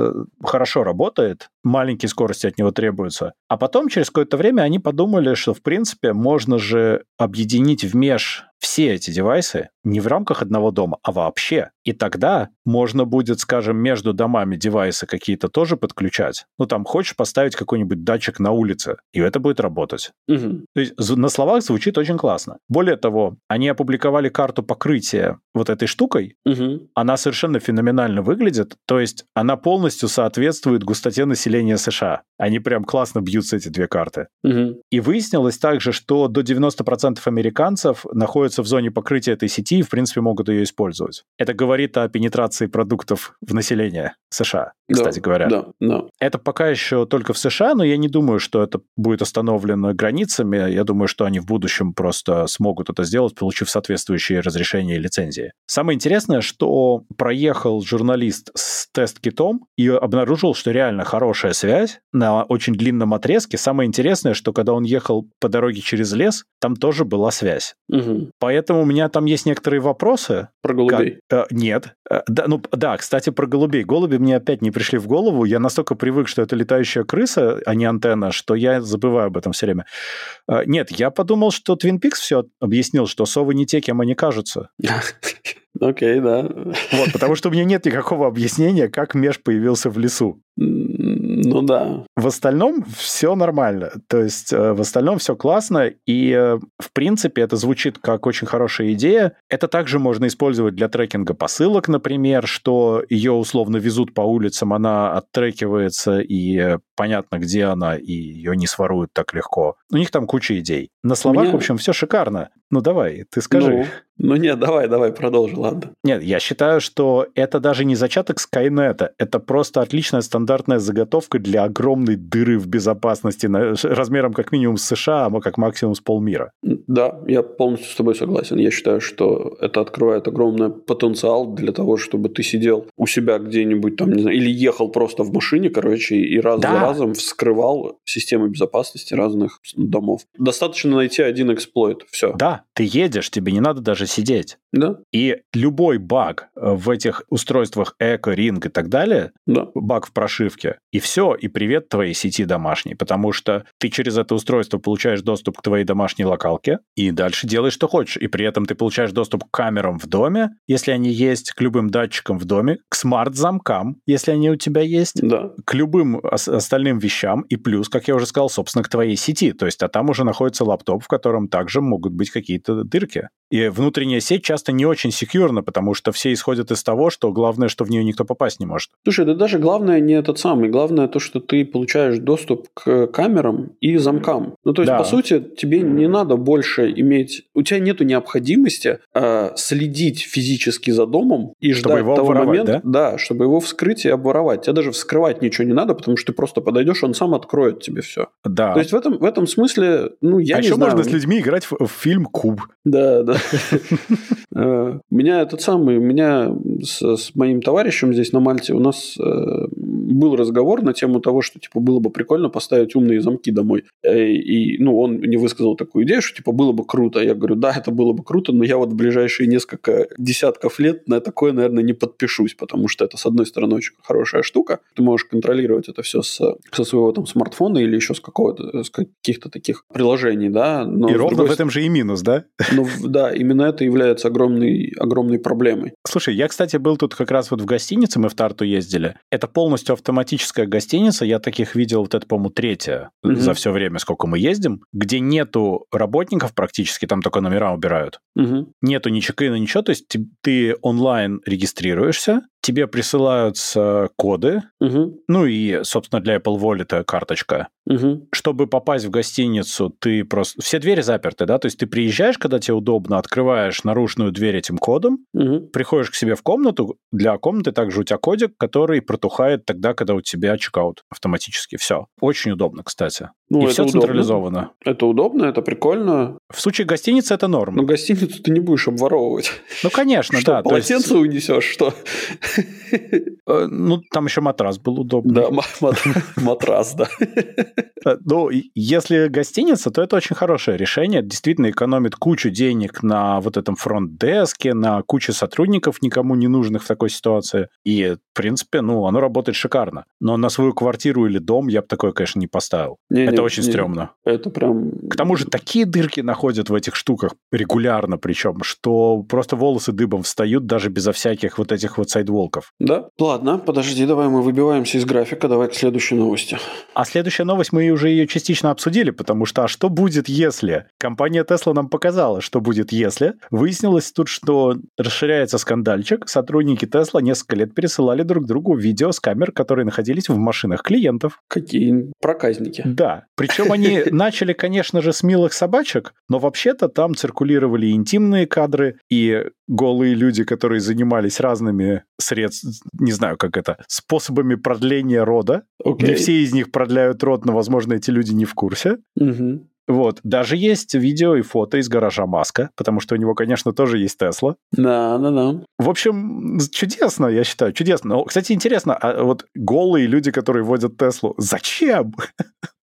Speaker 2: хорошо работает, маленькие скорости от него требуются. А потом, через какое-то время, они подумали, что, в принципе, можно же объединить в меж все эти девайсы не в рамках одного дома, а вообще. И тогда можно будет, скажем, между домами девайсы какие-то тоже подключать. Ну, там, хочешь поставить какой-нибудь датчик на улице, и это будет работать.
Speaker 1: Мгм.
Speaker 2: То есть на словах звучит очень классно. Более того, они опубликовали карту покрытия вот этой штукой.
Speaker 1: Мгм.
Speaker 2: Она совершенно феноменально выглядит. То есть она полностью соответствует густоте населения США. Они прям классно бьются, эти две карты.
Speaker 1: Мгм.
Speaker 2: И выяснилось также, что до 90% американцев находятся в зоне покрытия этой сети и, в принципе, могут ее использовать. Это говорит о пенетрации продуктов в население США, кстати
Speaker 1: Да,
Speaker 2: говоря.
Speaker 1: Да, да.
Speaker 2: Это пока еще только в США, но я не думаю, что это будет остановлено границами. Я думаю, что они в будущем просто смогут это сделать, получив соответствующие разрешения и лицензии. Самое интересное, что проехал журналист с тест-китом и обнаружил, что реально хорошая связь на очень длинном отрезке. Самое интересное, что когда он ехал по дороге через лес, там тоже была связь.
Speaker 1: Мгм.
Speaker 2: Поэтому у меня там есть некоторые вопросы,
Speaker 1: Про голубей.
Speaker 2: как? Э, нет. Э, да, ну, да, кстати, про голубей. Голуби мне опять не пришли в голову. Я настолько привык, что это летающая крыса, а не антенна, что я забываю об этом все время. Э, нет, я подумал, что Twin Peaks все объяснил, что совы не те, кем они кажутся.
Speaker 1: Окей, да.
Speaker 2: Вот, потому что у меня нет никакого объяснения, как меж появился в лесу.
Speaker 1: Ну да.
Speaker 2: В остальном все нормально. То есть э, в остальном все классно. И, э, в принципе, это звучит как очень хорошая идея. Это также можно использовать для трекинга посылок, например, что ее условно везут по улицам, она оттрекивается, и э, понятно, где она, и ее не своруют так легко. У них там куча идей. На словах,
Speaker 1: Меня-
Speaker 2: в общем, все шикарно. Ну давай, ты скажи.
Speaker 1: Ну, ну нет, давай, давай, продолжи, ладно.
Speaker 2: Нет, я считаю, что это даже не зачаток Скайнета, это просто отличная стандартная заготовка для огромной дыры в безопасности на- размером как минимум с США, а как максимум с полмира.
Speaker 1: Да, я полностью с тобой согласен. Я считаю, что это открывает огромный потенциал для того, чтобы ты сидел у себя где-нибудь там, не знаю, или ехал просто в машине, короче, и раз
Speaker 2: Да.
Speaker 1: за разом вскрывал системы безопасности разных домов. Достаточно найти один эксплойт, все.
Speaker 2: Да, ты едешь, тебе не надо даже сидеть.
Speaker 1: Да,
Speaker 2: И любой баг э, в этих устройствах Echo, Ring и так далее,
Speaker 1: да.
Speaker 2: баг в прошивке, и все, и привет твоей сети домашней, потому что ты через это устройство получаешь доступ к твоей домашней локалке, и дальше делаешь, что хочешь. И при этом ты получаешь доступ к камерам в доме, если они есть, к любым датчикам в доме, к смарт-замкам, если они у тебя есть,
Speaker 1: Да,
Speaker 2: к любым ос- остальным вещам, и плюс, как я уже сказал, собственно, к твоей сети. То есть, а там уже находится лаптоп, в котором также могут быть какие-то какие-то дырки. И внутренняя сеть часто не очень секьюрна, потому что все исходят из того, что главное, что в нее никто попасть не может.
Speaker 1: Слушай, да даже главное не этот самый. Главное то, что ты получаешь доступ к камерам и замкам. Ну, то есть, да. по сути, тебе не надо больше иметь... У тебя нет необходимости э, следить физически за домом и чтобы ждать его того момента... Да? да, чтобы его вскрыть и обворовать. Тебе даже вскрывать ничего не надо, потому что ты просто подойдешь, он сам откроет тебе все.
Speaker 2: Да.
Speaker 1: То есть, в этом, в этом смысле, ну, я
Speaker 2: а
Speaker 1: не
Speaker 2: еще
Speaker 1: знаю.
Speaker 2: можно с людьми играть в, в фильм «Куб».
Speaker 1: Да, да. Э, меня этот самый, у меня с моим товарищем здесь на Мальте у нас э, был разговор на тему того, что типа было бы прикольно поставить умные замки домой. Э, и ну он мне высказал такую идею, что типа было бы круто. Я говорю, да, это было бы круто, но я вот в ближайшие несколько десятков лет на такое, наверное, не подпишусь, потому что это с одной стороны очень хорошая штука. Ты можешь контролировать это все с, со своего там смартфона или еще с какого-то с каких-то таких приложений, да.
Speaker 2: Но и ровно другой... в этом же и минус, да?
Speaker 1: Ну да, именно это является огромной, огромной проблемой.
Speaker 2: Слушай, я, кстати, был тут как раз вот в гостинице, мы в Тарту ездили. Это полностью автоматическая гостиница. Я таких видел, вот это, по-моему, третья угу. за все время, сколько мы ездим, где нету работников практически, там только номера убирают. Угу. Нету ни чекина, ничего. То есть ты, ты онлайн регистрируешься, тебе присылаются коды, угу. ну и, собственно, для Apple Wallet карточка. Угу. Чтобы попасть в гостиницу, ты просто... Все двери заперты, да? То есть ты приезжаешь, когда тебе удобно, открываешь наружную дверь этим кодом, угу. приходишь к себе в комнату, для комнаты также у тебя кодик, который протухает тогда, когда у тебя чекаут автоматически. Все. Очень удобно, кстати. Ну, и все удобно. централизовано.
Speaker 1: Это удобно, это прикольно.
Speaker 2: В случае гостиницы это норм.
Speaker 1: Но гостиницу ты не будешь обворовывать.
Speaker 2: Ну, конечно,
Speaker 1: что,
Speaker 2: да.
Speaker 1: полотенце есть... унесешь, что?
Speaker 2: Э, ну, там еще матрас был удобный.
Speaker 1: Да, матрас, да.
Speaker 2: Э, ну, если гостиница, то это очень хорошее решение. Действительно экономит кучу денег на вот этом фронт-деске, на кучу сотрудников, никому не нужных в такой ситуации. И, в принципе, ну, оно работает шикарно. Но на свою квартиру или дом я бы такое, конечно, не поставил. Не, это не, очень не, стрёмно.
Speaker 1: Это прям...
Speaker 2: К тому же такие дырки находят в этих штуках регулярно причем, что просто волосы дыбом встают даже безо всяких вот этих вот сайдволков.
Speaker 1: Да? Ладно, подожди, давай мы выбиваемся из графика, давай к следующей новости.
Speaker 2: А следующая новость, мы уже ее частично обсудили, потому что а что будет, если? Компания Tesla нам показала, что будет, если. Выяснилось тут, что расширяется скандальчик. Сотрудники Tesla несколько лет пересылали друг другу видео с камер, которые находились в машинах клиентов.
Speaker 1: Какие проказники.
Speaker 2: Да. Причем они начали, конечно же, с милых собачек, но вообще-то там циркулировали интимные кадры, и голые люди, которые занимались разными средствами, не знаю, как это, способами продления рода. Okay. Не все из них продляют род, но, возможно, эти люди не в курсе.
Speaker 1: Угу.
Speaker 2: Вот. Даже есть видео и фото из гаража Маска, потому что у него, конечно, тоже есть Тесла.
Speaker 1: Да, да, да.
Speaker 2: В общем, чудесно, я считаю, чудесно. Но, кстати, интересно, а вот голые люди, которые водят Теслу, зачем?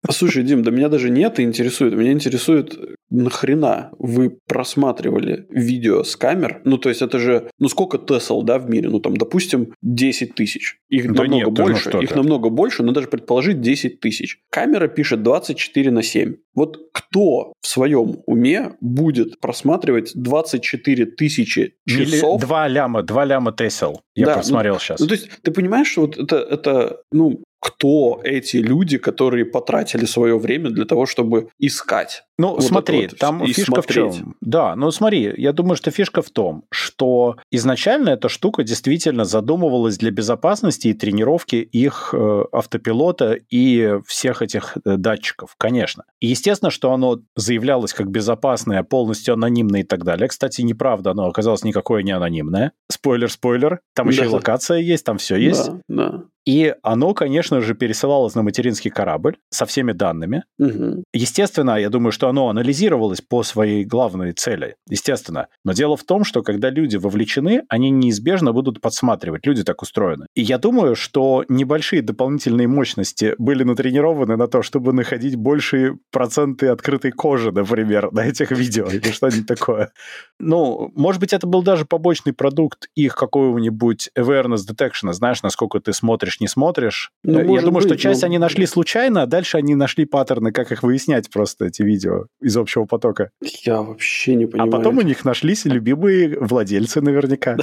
Speaker 1: Слушай, Дим, да меня даже не это интересует. Меня интересует, нахрена вы просматривали видео с камер? Ну, то есть, это же, ну, сколько Тесл, да, в мире? Ну, там, допустим, 10 тысяч. Их да намного нет, больше. Ну, их намного больше, но даже предположить 10 тысяч. Камера пишет 24 на 7. Вот кто в своем уме будет просматривать 24 тысячи часов?
Speaker 2: Два ляма, два ляма Тесел. Я да, просмотрел
Speaker 1: ну,
Speaker 2: сейчас.
Speaker 1: Ну, то есть, ты понимаешь, что вот это, это, ну, кто эти люди, которые потратили свое время для того, чтобы искать.
Speaker 2: Ну, вот смотри, вот там фишка смотреть. в чем? Да, ну смотри, я думаю, что фишка в том, что изначально эта штука действительно задумывалась для безопасности и тренировки их э, автопилота и всех этих э, датчиков, конечно. И естественно, что оно заявлялось как безопасное, полностью анонимное и так далее. Кстати, неправда, оно оказалось никакое не анонимное. Спойлер-спойлер, там да. еще и локация есть, там все есть.
Speaker 1: Да, да.
Speaker 2: И оно, конечно же, пересылалось на материнский корабль со всеми данными.
Speaker 1: Угу.
Speaker 2: Естественно, я думаю, что оно анализировалось по своей главной цели, естественно. Но дело в том, что когда люди вовлечены, они неизбежно будут подсматривать. Люди так устроены. И я думаю, что небольшие дополнительные мощности были натренированы на то, чтобы находить большие проценты открытой кожи, например, на этих видео или что-нибудь такое. Ну, может быть, это был даже побочный продукт их какого-нибудь awareness detection, знаешь, насколько ты смотришь, не смотришь. Ну, я думаю, быть, что часть но... они нашли случайно, а дальше они нашли паттерны, как их выяснять просто, эти видео из общего потока.
Speaker 1: Я вообще не понимаю.
Speaker 2: А потом у них нашлись любимые владельцы наверняка.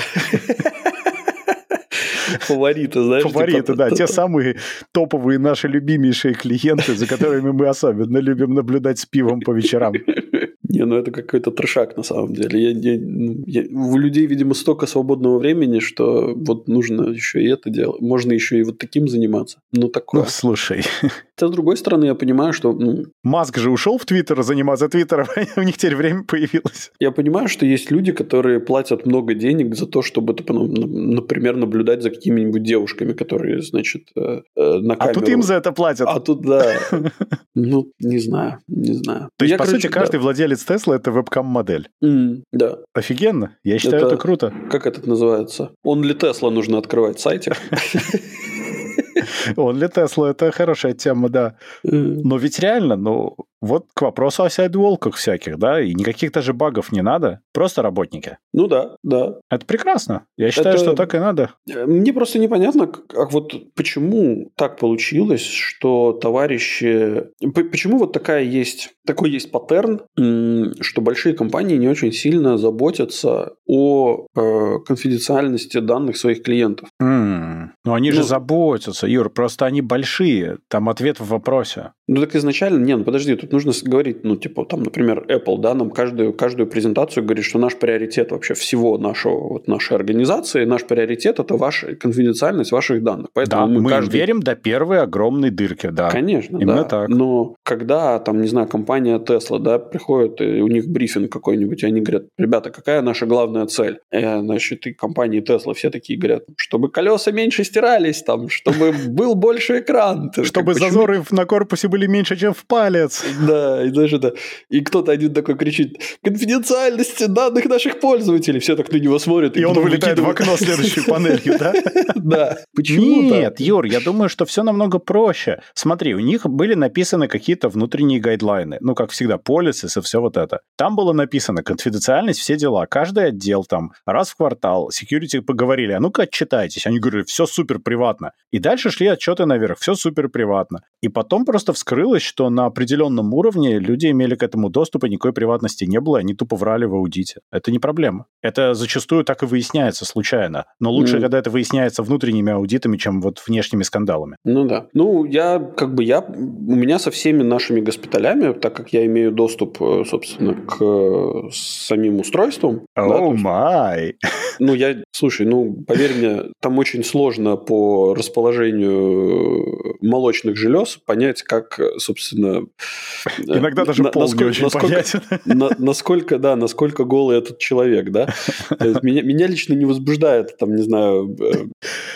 Speaker 1: Фавориты, знаешь?
Speaker 2: Фавориты, типа, да. Те самые топовые наши любимейшие клиенты, за которыми мы особенно любим наблюдать с пивом по вечерам.
Speaker 1: Не, ну это какой-то трешак на самом деле. Я, я, ну, я, у людей, видимо, столько свободного времени, что вот нужно еще и это делать. Можно еще и вот таким заниматься. Ну, такое. Ну,
Speaker 2: слушай.
Speaker 1: Хотя, с другой стороны, я понимаю, что... Ну,
Speaker 2: Маск же ушел в Твиттер заниматься Твиттером, у них теперь время появилось.
Speaker 1: Я понимаю, что есть люди, которые платят много денег за то, чтобы, ну, например, наблюдать за какими-нибудь девушками, которые, значит, э, э, на камеру...
Speaker 2: А тут им за это платят.
Speaker 1: А тут, да. Ну, не знаю, не знаю.
Speaker 2: То есть, по сути, каждый владелец Тесла – это вебкам-модель.
Speaker 1: Да.
Speaker 2: Офигенно. Я считаю, это круто.
Speaker 1: Как это называется? Он ли Тесла нужно открывать сайтик?
Speaker 2: Он для Тесла это хорошая тема, да. Но ведь реально, ну, вот к вопросу о сайдволках всяких, да, и никаких даже багов не надо, просто работники.
Speaker 1: Ну да, да.
Speaker 2: Это прекрасно. Я считаю, это... что так и надо.
Speaker 1: Э, мне просто непонятно, как вот почему так получилось, что товарищи... Почему вот такая есть, такой есть паттерн, что большие компании не очень сильно заботятся о э, конфиденциальности данных своих клиентов.
Speaker 2: Mm. Ну, они ну, же заботятся, Юр, просто они большие, там ответ в вопросе.
Speaker 1: Ну, так изначально, не, ну подожди, тут нужно говорить, ну, типа, там, например, Apple, да, нам каждую, каждую презентацию говорит, что наш приоритет вообще всего нашего, вот нашей организации, наш приоритет – это ваша конфиденциальность ваших данных.
Speaker 2: Поэтому да, мы, мы каждый... верим до первой огромной дырки, да.
Speaker 1: Конечно, Именно да. так. Но когда, там, не знаю, компания Tesla, да, приходит, и у них брифинг какой-нибудь, и они говорят, ребята, какая наша главная цель? И, значит, и компании Tesla все такие говорят, чтобы колеса меньше стирались, там, чтобы был больше экран.
Speaker 2: Чтобы зазоры на корпусе были меньше, чем в палец.
Speaker 1: Да, и даже да. И кто-то один такой кричит, конфиденциальность данных наших пользователей. Все так на него смотрят.
Speaker 2: И, и он вылетает в окно следующей панелью, да?
Speaker 1: Да.
Speaker 2: Почему Нет, Юр, я думаю, что все намного проще. Смотри, у них были написаны какие-то внутренние гайдлайны. Ну, как всегда, полисы и все вот это. Там было написано конфиденциальность, все дела. Каждый отдел там раз в квартал, security поговорили, а ну-ка отчитайтесь. Они говорили, все супер приватно. И дальше шли отчеты наверх, все супер приватно. И потом просто вскрылось, что на определенном уровне люди имели к этому доступ, и никакой приватности не было, они тупо врали в аудите. Это не проблема. Это зачастую так и выясняется случайно. Но лучше, mm. когда это выясняется внутренними аудитами, чем вот внешними скандалами.
Speaker 1: Ну да. Ну, я как бы я... У меня со всеми нашими госпиталями, так как я имею доступ, э, собственно, к э, самим устройствам...
Speaker 2: О май!
Speaker 1: Ну, я... Слушай, ну, поверь мне, там очень сложно по расположению молочных желез понять, как, собственно...
Speaker 2: Иногда даже на, пол насколько, не очень насколько, понятен.
Speaker 1: На, насколько, да, насколько голый этот человек, да. Меня, меня лично не возбуждает, там, не знаю... Э,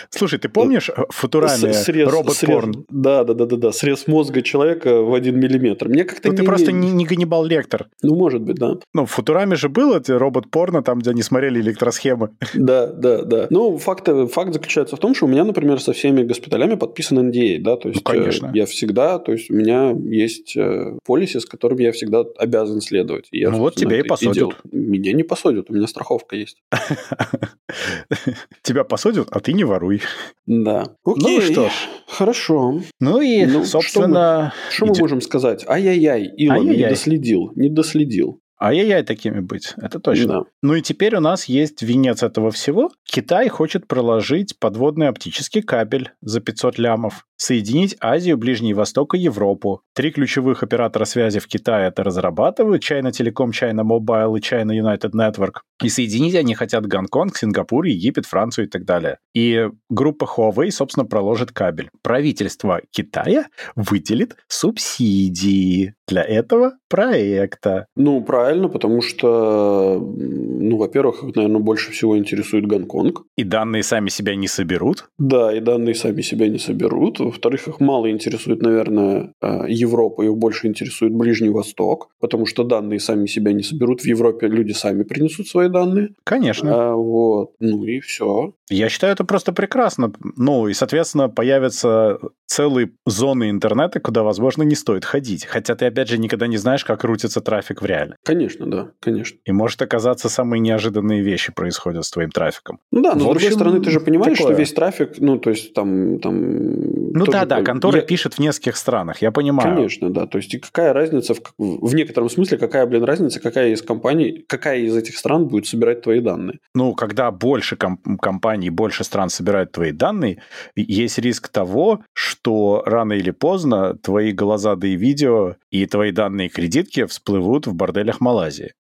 Speaker 2: Слушай, ты помнишь э, в Футураме робот-порн?
Speaker 1: Да, да, да, да, да, срез мозга человека в один миллиметр. Мне как-то
Speaker 2: ну, ты просто не, не Ганнибал-лектор.
Speaker 1: Ну, может быть, да.
Speaker 2: Ну, в Футураме же было робот-порно, там, где они смотрели электросхемы.
Speaker 1: Да, да, да. Ну, факт, факт заключается в том, что у меня, например, со всеми госпиталями подписан NDA, да, то есть ну, конечно. я всегда, то есть у меня есть э, полиси, с которым я всегда обязан следовать.
Speaker 2: И я, ну вот тебя и посадят.
Speaker 1: Меня не посадят, у меня страховка есть.
Speaker 2: Тебя посадят, а ты не воруй.
Speaker 1: Да.
Speaker 2: Ну Окей. Ну что ж.
Speaker 1: Хорошо.
Speaker 2: Ну и, ну, собственно...
Speaker 1: Что мы, что мы можем сказать? Ай-яй-яй, Илон Ай-яй-яй. не доследил, не доследил.
Speaker 2: Ай-яй-яй такими быть, это точно. Да. Ну и теперь у нас есть венец этого всего. Китай хочет проложить подводный оптический кабель за 500 лямов, соединить Азию, Ближний Восток и Европу. Три ключевых оператора связи в Китае это разрабатывают, China Telecom, China Mobile и China United Network. И соединить они хотят Гонконг, Сингапур, Египет, Францию и так далее. И группа Huawei, собственно, проложит кабель. Правительство Китая выделит субсидии для этого проекта.
Speaker 1: Ну, правильно, потому что, ну, во-первых, их, наверное, больше всего интересует Гонконг.
Speaker 2: И данные сами себя не соберут?
Speaker 1: Да, и данные сами себя не соберут. Во-вторых, их мало интересует, наверное, э, Европа, их больше интересует Ближний Восток, потому что данные сами себя не соберут. В Европе люди сами принесут свои данные.
Speaker 2: Конечно.
Speaker 1: А, вот. Ну и все.
Speaker 2: Я считаю, это просто прекрасно. Ну, и, соответственно, появятся целые зоны интернета, куда, возможно, не стоит ходить. Хотя ты, опять же, никогда не знаешь, как крутится трафик в реале.
Speaker 1: Конечно, да, конечно.
Speaker 2: И может оказаться самые неожиданные вещи происходят с твоим трафиком.
Speaker 1: Ну да, но в с общем, другой стороны, ты же понимаешь, такое. что весь трафик, ну, то есть там... там
Speaker 2: ну да, да, конторы я... пишет в нескольких странах, я понимаю.
Speaker 1: Конечно, да. То есть, и какая разница, в, в некотором смысле, какая, блин, разница, какая из компаний, какая из этих стран будет собирать твои данные?
Speaker 2: Ну, когда больше комп- компаний компаний больше стран собирают твои данные, есть риск того, что рано или поздно твои глаза да и видео и твои данные кредитки всплывут в борделях Малайзии.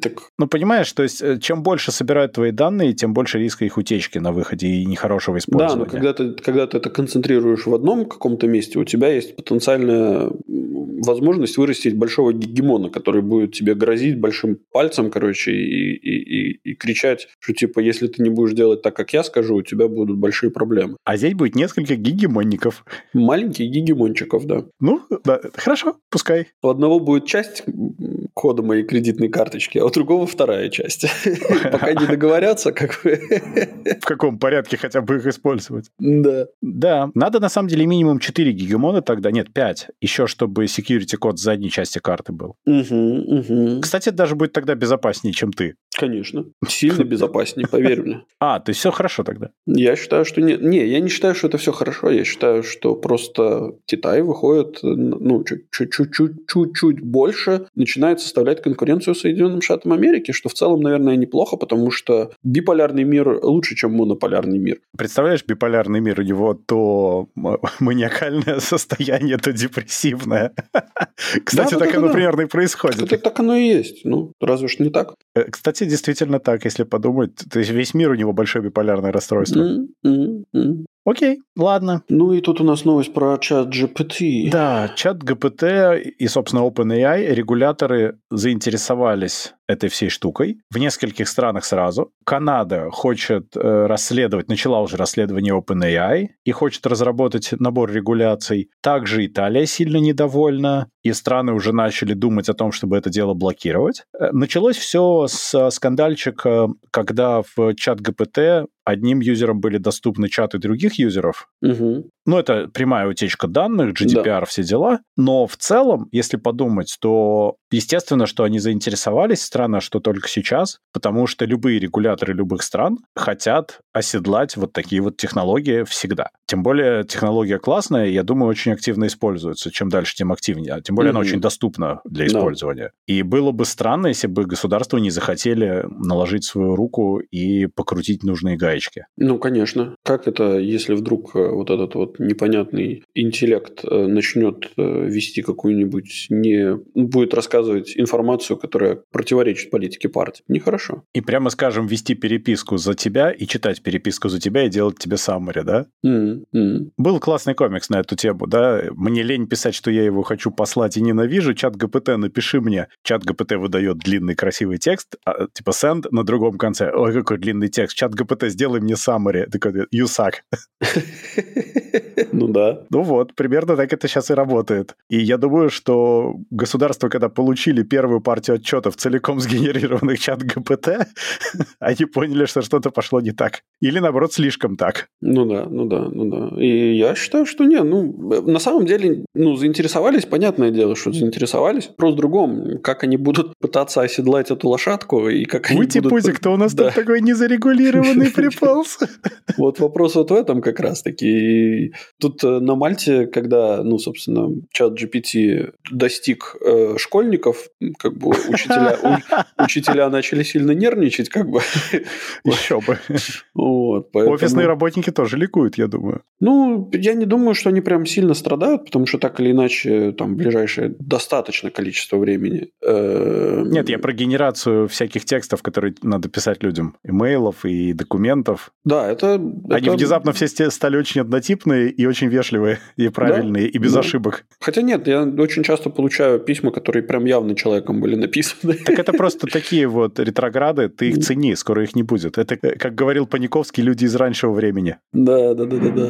Speaker 1: Так,
Speaker 2: Ну, понимаешь, то есть э, чем больше собирают твои данные, тем больше риска их утечки на выходе и нехорошего
Speaker 1: да,
Speaker 2: использования.
Speaker 1: но когда ты, когда ты это концентрируешь в одном каком-то месте, у тебя есть потенциальная возможность вырастить большого гегемона, который будет тебе грозить большим пальцем, короче, и, и, и, и кричать, что типа, если ты не будешь делать так, как я скажу, у тебя будут большие проблемы.
Speaker 2: А здесь будет несколько гегемонников.
Speaker 1: Маленьких гегемончиков, да.
Speaker 2: Ну, да, хорошо, пускай.
Speaker 1: У одного будет часть кода моей кредитной карточки, а у другого вторая часть. Пока не договорятся, как бы.
Speaker 2: В каком порядке хотя бы их использовать?
Speaker 1: Да.
Speaker 2: Да, надо на самом деле минимум 4 гегемона тогда, нет, 5, еще чтобы security код с задней части карты был. Кстати, это даже будет тогда безопаснее, чем ты.
Speaker 1: Конечно. Сильно безопаснее, поверь мне.
Speaker 2: А, то есть все хорошо тогда.
Speaker 1: Я считаю, что нет. Не, я не считаю, что это все хорошо. Я считаю, что просто Китай выходит, ну, чуть- чуть- чуть-чуть больше, начинает составлять конкуренцию Соединенным Штатам Америки, что в целом, наверное, неплохо, потому что биполярный мир лучше, чем монополярный мир.
Speaker 2: Представляешь, биполярный мир у него то маниакальное состояние, то депрессивное. Кстати, так оно примерно и происходит.
Speaker 1: Так оно и есть. Ну, разве ж не так?
Speaker 2: Э, Кстати, действительно так, если подумать. То есть весь мир у него большое биполярное расстройство.
Speaker 1: М, м, м.
Speaker 2: Окей, ладно.
Speaker 1: Ну и тут у нас новость про чат GPT.
Speaker 2: Да, чат ГПТ и, собственно, OpenAI регуляторы заинтересовались этой всей штукой в нескольких странах сразу. Канада хочет э, расследовать, начала уже расследование OpenAI и хочет разработать набор регуляций. Также Италия сильно недовольна, и страны уже начали думать о том, чтобы это дело блокировать. Э, Началось все с скандальчика, когда в чат ГПТ одним юзерам были доступны чаты других юзеров,
Speaker 1: Мгм.
Speaker 2: ну, это прямая утечка данных, GDPR, все дела. Но в целом, если подумать, то естественно, что они заинтересовались, странно, что только сейчас, потому что любые регуляторы любых стран хотят оседлать вот такие вот технологии всегда. Тем более технология классная, я думаю, очень активно используется. Чем дальше, тем активнее. А Тем более она
Speaker 1: Мгм.
Speaker 2: очень доступна для использования. И было бы странно, если бы государства не захотели наложить свою руку и покрутить нужные гаечки.
Speaker 1: Ну, конечно. Как это, если вдруг э, вот этот вот непонятный интеллект э, начнет э, вести какую-нибудь не... будет рассказывать информацию, которая противоречит политике партии? Нехорошо.
Speaker 2: И прямо скажем, вести переписку за тебя и читать переписку за тебя и делать тебе саммари, да?
Speaker 1: М, м.
Speaker 2: Был классный комикс на эту тему, да? Мне лень писать, что я его хочу послать и ненавижу. Чат ГПТ, напиши мне. Чат ГПТ выдает длинный красивый текст, а, типа send на другом конце. Ой, какой длинный текст. Чат ГПТ, сделай мне саммари. Такой, you suck.
Speaker 1: Ну да.
Speaker 2: Ну вот, примерно так это сейчас и работает. И я думаю, что государства, когда получили первую партию отчетов, целиком сгенерированных чат ГПТ, они поняли, что что-то пошло не так. Или, наоборот, слишком так.
Speaker 1: Ну да, ну да, ну да. И я считаю, что нет. Ну, э, на самом деле, ну, заинтересовались, понятное дело, что заинтересовались. Вопрос в другом. Как они будут пытаться оседлать эту лошадку и как они
Speaker 2: Ути
Speaker 1: будут...
Speaker 2: пузик, кто у нас
Speaker 1: Да.
Speaker 2: тут такой незарегулированный приполз?
Speaker 1: Вот вопрос вот в этом как раз-таки. Тут э, на Мальте, когда, ну, собственно, чат GPT достиг э, школьников, как бы учителя, у- учителя начали сильно нервничать, как бы.
Speaker 2: Еще бы.
Speaker 1: Вот, поэтому-
Speaker 2: Офисные работники тоже ликуют, я думаю.
Speaker 1: Ну, я не думаю, что они прям сильно страдают, потому что так или иначе там ближайшее достаточно количество времени. э,
Speaker 2: Нет, я про генерацию всяких текстов, которые надо писать людям. Имейлов и документов.
Speaker 1: Да, это...
Speaker 2: Они
Speaker 1: это-
Speaker 2: внезапно все стали очень однотипные и очень вежливые, и правильные, и без
Speaker 1: да.
Speaker 2: ошибок.
Speaker 1: Хотя нет, я очень часто получаю письма, которые прям явно человеком были написаны.
Speaker 2: Так это просто такие вот ретрограды, ты их цени, скоро их не будет. Это, э, как говорил Паниковский, люди из раннего времени.
Speaker 1: Да, да, да, да, да.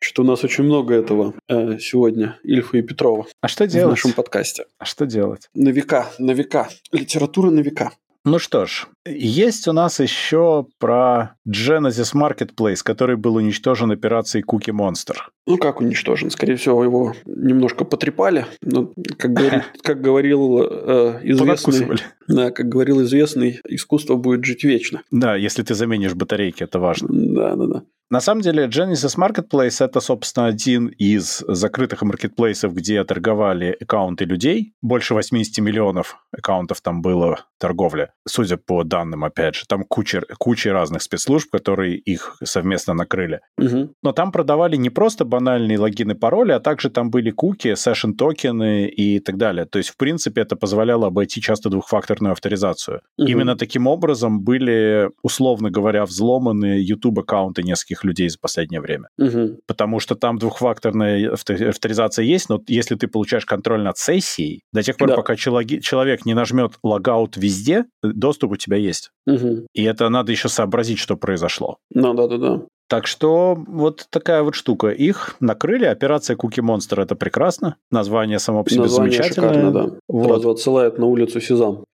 Speaker 1: Что у нас очень много этого э, сегодня, Ильфа и Петрова,
Speaker 2: А что
Speaker 1: в
Speaker 2: делать?
Speaker 1: нашем подкасте.
Speaker 2: А что делать?
Speaker 1: На века, на века. Литература на века.
Speaker 2: Ну что ж, есть у нас еще про Genesis Marketplace, который был уничтожен операцией Cookie Monster.
Speaker 1: Ну, как уничтожен? Скорее всего, его немножко потрепали. Но, как, говорит, как говорил э, известный... Да, как говорил известный, искусство будет жить вечно.
Speaker 2: Да, если ты заменишь батарейки, это важно.
Speaker 1: Да, да, да.
Speaker 2: На самом деле, Genesis Marketplace — это, собственно, один из закрытых маркетплейсов, где торговали аккаунты людей. Больше 80 миллионов аккаунтов там было торговля. Судя по данным, опять же, там куча, куча разных спецслужб, которые их совместно накрыли.
Speaker 1: Угу.
Speaker 2: Но там продавали не просто банальные логины, пароли, а также там были куки, сешн-токены и так далее. То есть, в принципе, это позволяло обойти часто двухфакторную авторизацию.
Speaker 1: Мгм.
Speaker 2: Именно таким образом были, условно говоря, взломаны YouTube-аккаунты нескольких людей за последнее время.
Speaker 1: Угу.
Speaker 2: Потому что там двухфакторная авто- авторизация есть, но если ты получаешь контроль над сессией, до тех пор,
Speaker 1: Да.
Speaker 2: пока человек не нажмет логаут везде, доступ у тебя есть.
Speaker 1: Угу.
Speaker 2: И это надо еще сообразить, что произошло.
Speaker 1: Ну, да-да-да.
Speaker 2: Так что вот такая вот штука. Их накрыли. Операция Куки Монстр это прекрасно. Название само по себе
Speaker 1: Название
Speaker 2: замечательное.
Speaker 1: шикарно, да.
Speaker 2: Вот.
Speaker 1: Сразу отсылает на улицу Сезам.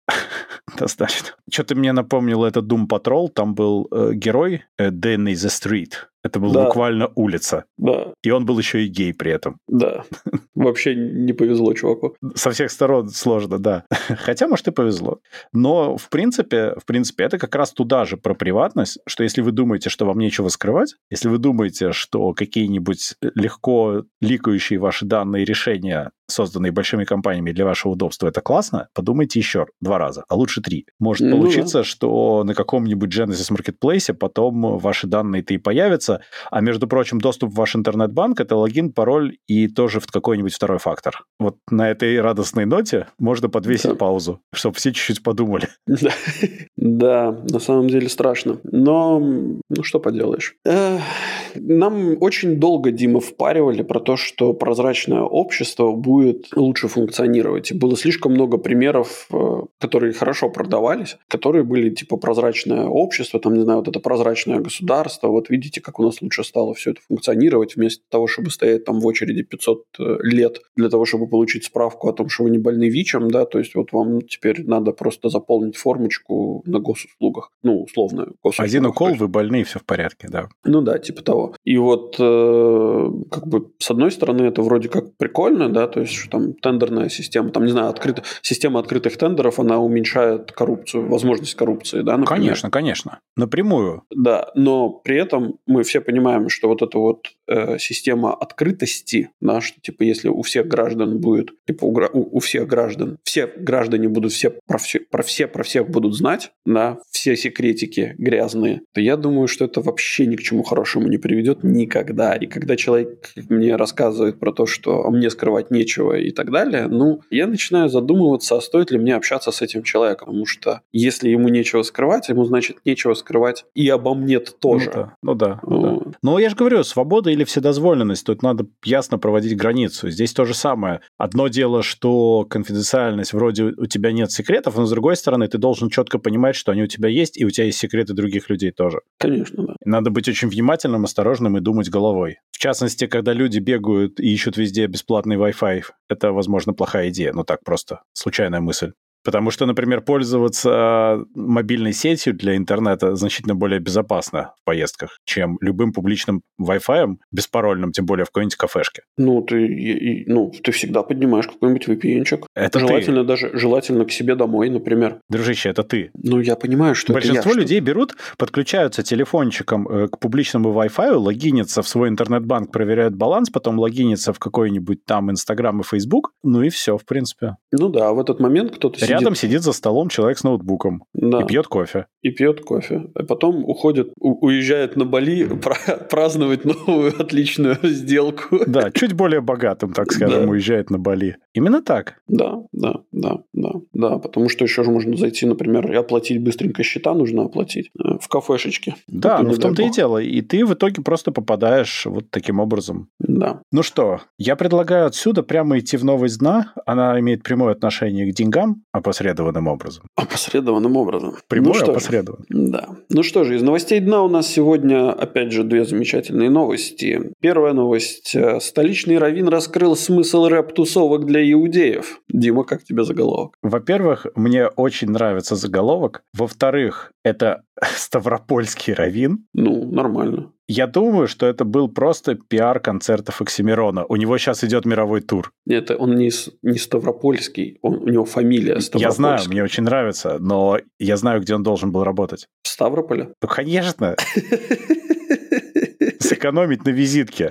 Speaker 2: Достаточно. Что-то мне напомнило это Doom Patrol. Там был э, герой э, Danny the Street. Это был
Speaker 1: Да.
Speaker 2: буквально улица.
Speaker 1: Да,
Speaker 2: И он был еще и гей при этом.
Speaker 1: да. Вообще не повезло чуваку.
Speaker 2: Со всех сторон сложно, да. Хотя, может, и повезло. Но, в принципе, в принципе, это как раз туда же про приватность, что если вы думаете, что вам нечего скрывать, если вы думаете, что какие-нибудь легко ликающие ваши данные решения, созданные большими компаниями для вашего удобства, это классно, подумайте еще два раза, а лучше три. Может
Speaker 1: Ну да.
Speaker 2: получиться, что на каком-нибудь Genesis Marketplace потом ваши данные-то и появятся, а, между прочим, доступ в ваш интернет-банк — это логин, пароль и тоже в какой-нибудь второй фактор. Вот на этой радостной ноте можно подвесить
Speaker 1: Да.
Speaker 2: паузу, чтобы все чуть-чуть подумали.
Speaker 1: Да. Да, на самом деле страшно. Но, ну что поделаешь. Нам очень долго, Дима, впаривали про то, что прозрачное общество будет лучше функционировать. И было слишком много примеров, э, которые хорошо продавались, которые были типа прозрачное общество, там, не знаю, вот это прозрачное государство. Вот видите, как у нас лучше стало все это функционировать, вместо того, чтобы стоять там в очереди 500 лет для того, чтобы получить справку о том, что вы не больны ВИЧем, да, то есть вот вам теперь надо просто заполнить формочку на госуслугах, ну, условно. госуслугах.
Speaker 2: Один укол, вы больны, и все в порядке, да.
Speaker 1: Ну да, типа того. И вот, э, как бы, с одной стороны, это вроде как прикольно, да, то есть, что там тендерная система, там, не знаю, открыто, система открытых тендеров, она уменьшает коррупцию, возможность коррупции, да, например.
Speaker 2: Конечно, конечно. Напрямую.
Speaker 1: Да, но при этом мы все понимаем, что вот эта вот э, система открытости, да, что типа если у всех граждан будет, типа у, у- у всех граждан, все граждане будут все про, все про все про всех будут знать, да, все секретики грязные, то я думаю, что это вообще ни к чему хорошему не приведет никогда. И когда человек мне рассказывает про то, что «А мне скрывать нечего и так далее, ну, я начинаю задумываться, а стоит ли мне общаться с этим человеком, потому что если ему нечего скрывать, ему значит нечего скрывать и обо мне тоже.
Speaker 2: Ну да, ну да. ну да.
Speaker 1: Ну,
Speaker 2: Но я же говорю, свобода или вседозволенность, тут надо ясно проводить границу. Здесь то же самое. Одно дело, что конфиденциальность, вроде у тебя нет секретов, но с другой стороны, ты должен четко понимать, что они у тебя есть, и у тебя есть секреты других людей тоже.
Speaker 1: Конечно, да.
Speaker 2: Надо быть очень внимательным, осторожным и думать головой. В частности, когда люди бегают и ищут везде бесплатный Wi-Fi, это, возможно, плохая идея, но так просто, случайная мысль. Потому что, например, пользоваться мобильной сетью для интернета значительно более безопасно в поездках, чем любым публичным Wi-Fi, беспарольным, тем более в какой-нибудь кафешке.
Speaker 1: Ну, ты, и- ну, ты всегда поднимаешь какой-нибудь VPN-чик.
Speaker 2: Это
Speaker 1: желательно даже, желательно к себе домой, например.
Speaker 2: ты, дружище, это ты.
Speaker 1: Ну, я понимаю, что
Speaker 2: Большинство
Speaker 1: это я,
Speaker 2: людей берут, подключаются телефончиком э, к публичному Wi-Fi, логинятся в свой интернет-банк, проверяют баланс, потом логинятся в какой-нибудь там Инстаграм и Фейсбук, ну и все, в принципе.
Speaker 1: Что... Ну да, в этот момент кто-то сидит
Speaker 2: Рядом сидит за столом человек с ноутбуком
Speaker 1: да,
Speaker 2: и пьет кофе.
Speaker 1: и пьет кофе. А потом уходит, у- уезжает на Бали пра- праздновать новую отличную сделку.
Speaker 2: Да, чуть более богатым, так скажем,
Speaker 1: Да.
Speaker 2: уезжает на Бали. Именно так.
Speaker 1: Да, да, да, да, да, потому что еще же можно зайти, например, и оплатить быстренько счета нужно оплатить э, в кафешечке.
Speaker 2: Да, ну в том-то и дело. И ты в итоге просто попадаешь вот таким образом.
Speaker 1: Да.
Speaker 2: Ну что, я предлагаю отсюда прямо идти в новость дна. Она имеет прямое отношение к деньгам опосредованным образом.
Speaker 1: Опосредованным образом. Ну, что ж.
Speaker 2: опосредованное.
Speaker 1: Да. Ну что же, из новостей дна у нас сегодня, опять же, две замечательные новости. Первая новость. Э, Столичный раввин раскрыл смысл рэп-тусовок для иудеев. Дима, как тебе заголовок?
Speaker 2: Во-первых, мне очень нравится заголовок. Во-вторых, это Ставропольский равин.
Speaker 1: Ну, нормально.
Speaker 2: Я думаю, что это был просто пиар концертов Оксимирона. У него сейчас идет мировой тур.
Speaker 1: Нет, он не, не Ставропольский, он, у него фамилия Ставропольская.
Speaker 2: Я знаю, мне очень нравится, но я знаю, где он должен был работать.
Speaker 1: В Ставрополе?
Speaker 2: Ну, конечно. сэкономить на визитке.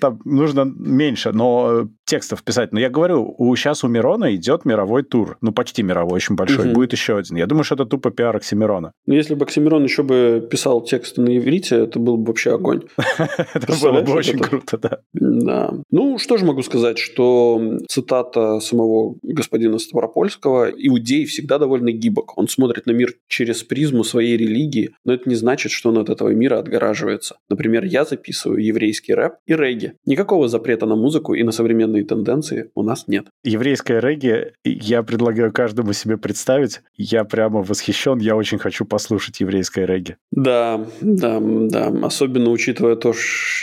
Speaker 2: Там нужно меньше, но текстов писать. Но я говорю, у, сейчас у Мирона идет мировой тур. Ну, почти мировой, очень большой. Угу. Будет еще один. Я думаю, что это тупо пиар Оксимирона.
Speaker 1: Ну, если бы Оксимирон еще бы писал тексты на иврите, это был бы вообще огонь.
Speaker 2: Это было бы очень круто, да.
Speaker 1: Да. Ну, что же могу сказать, что цитата самого господина Ставропольского «Иудей всегда довольно гибок. Он смотрит на мир через призму своей религии, но это не значит, что он от этого мира отгораживается. Например, я записываю еврейский рэп и регги. Никакого запрета на музыку и на современные тенденции у нас нет.
Speaker 2: Еврейское регги я предлагаю каждому себе представить. Я прямо восхищен, я очень хочу послушать еврейское регги.
Speaker 1: Да, да, да. Особенно учитывая то,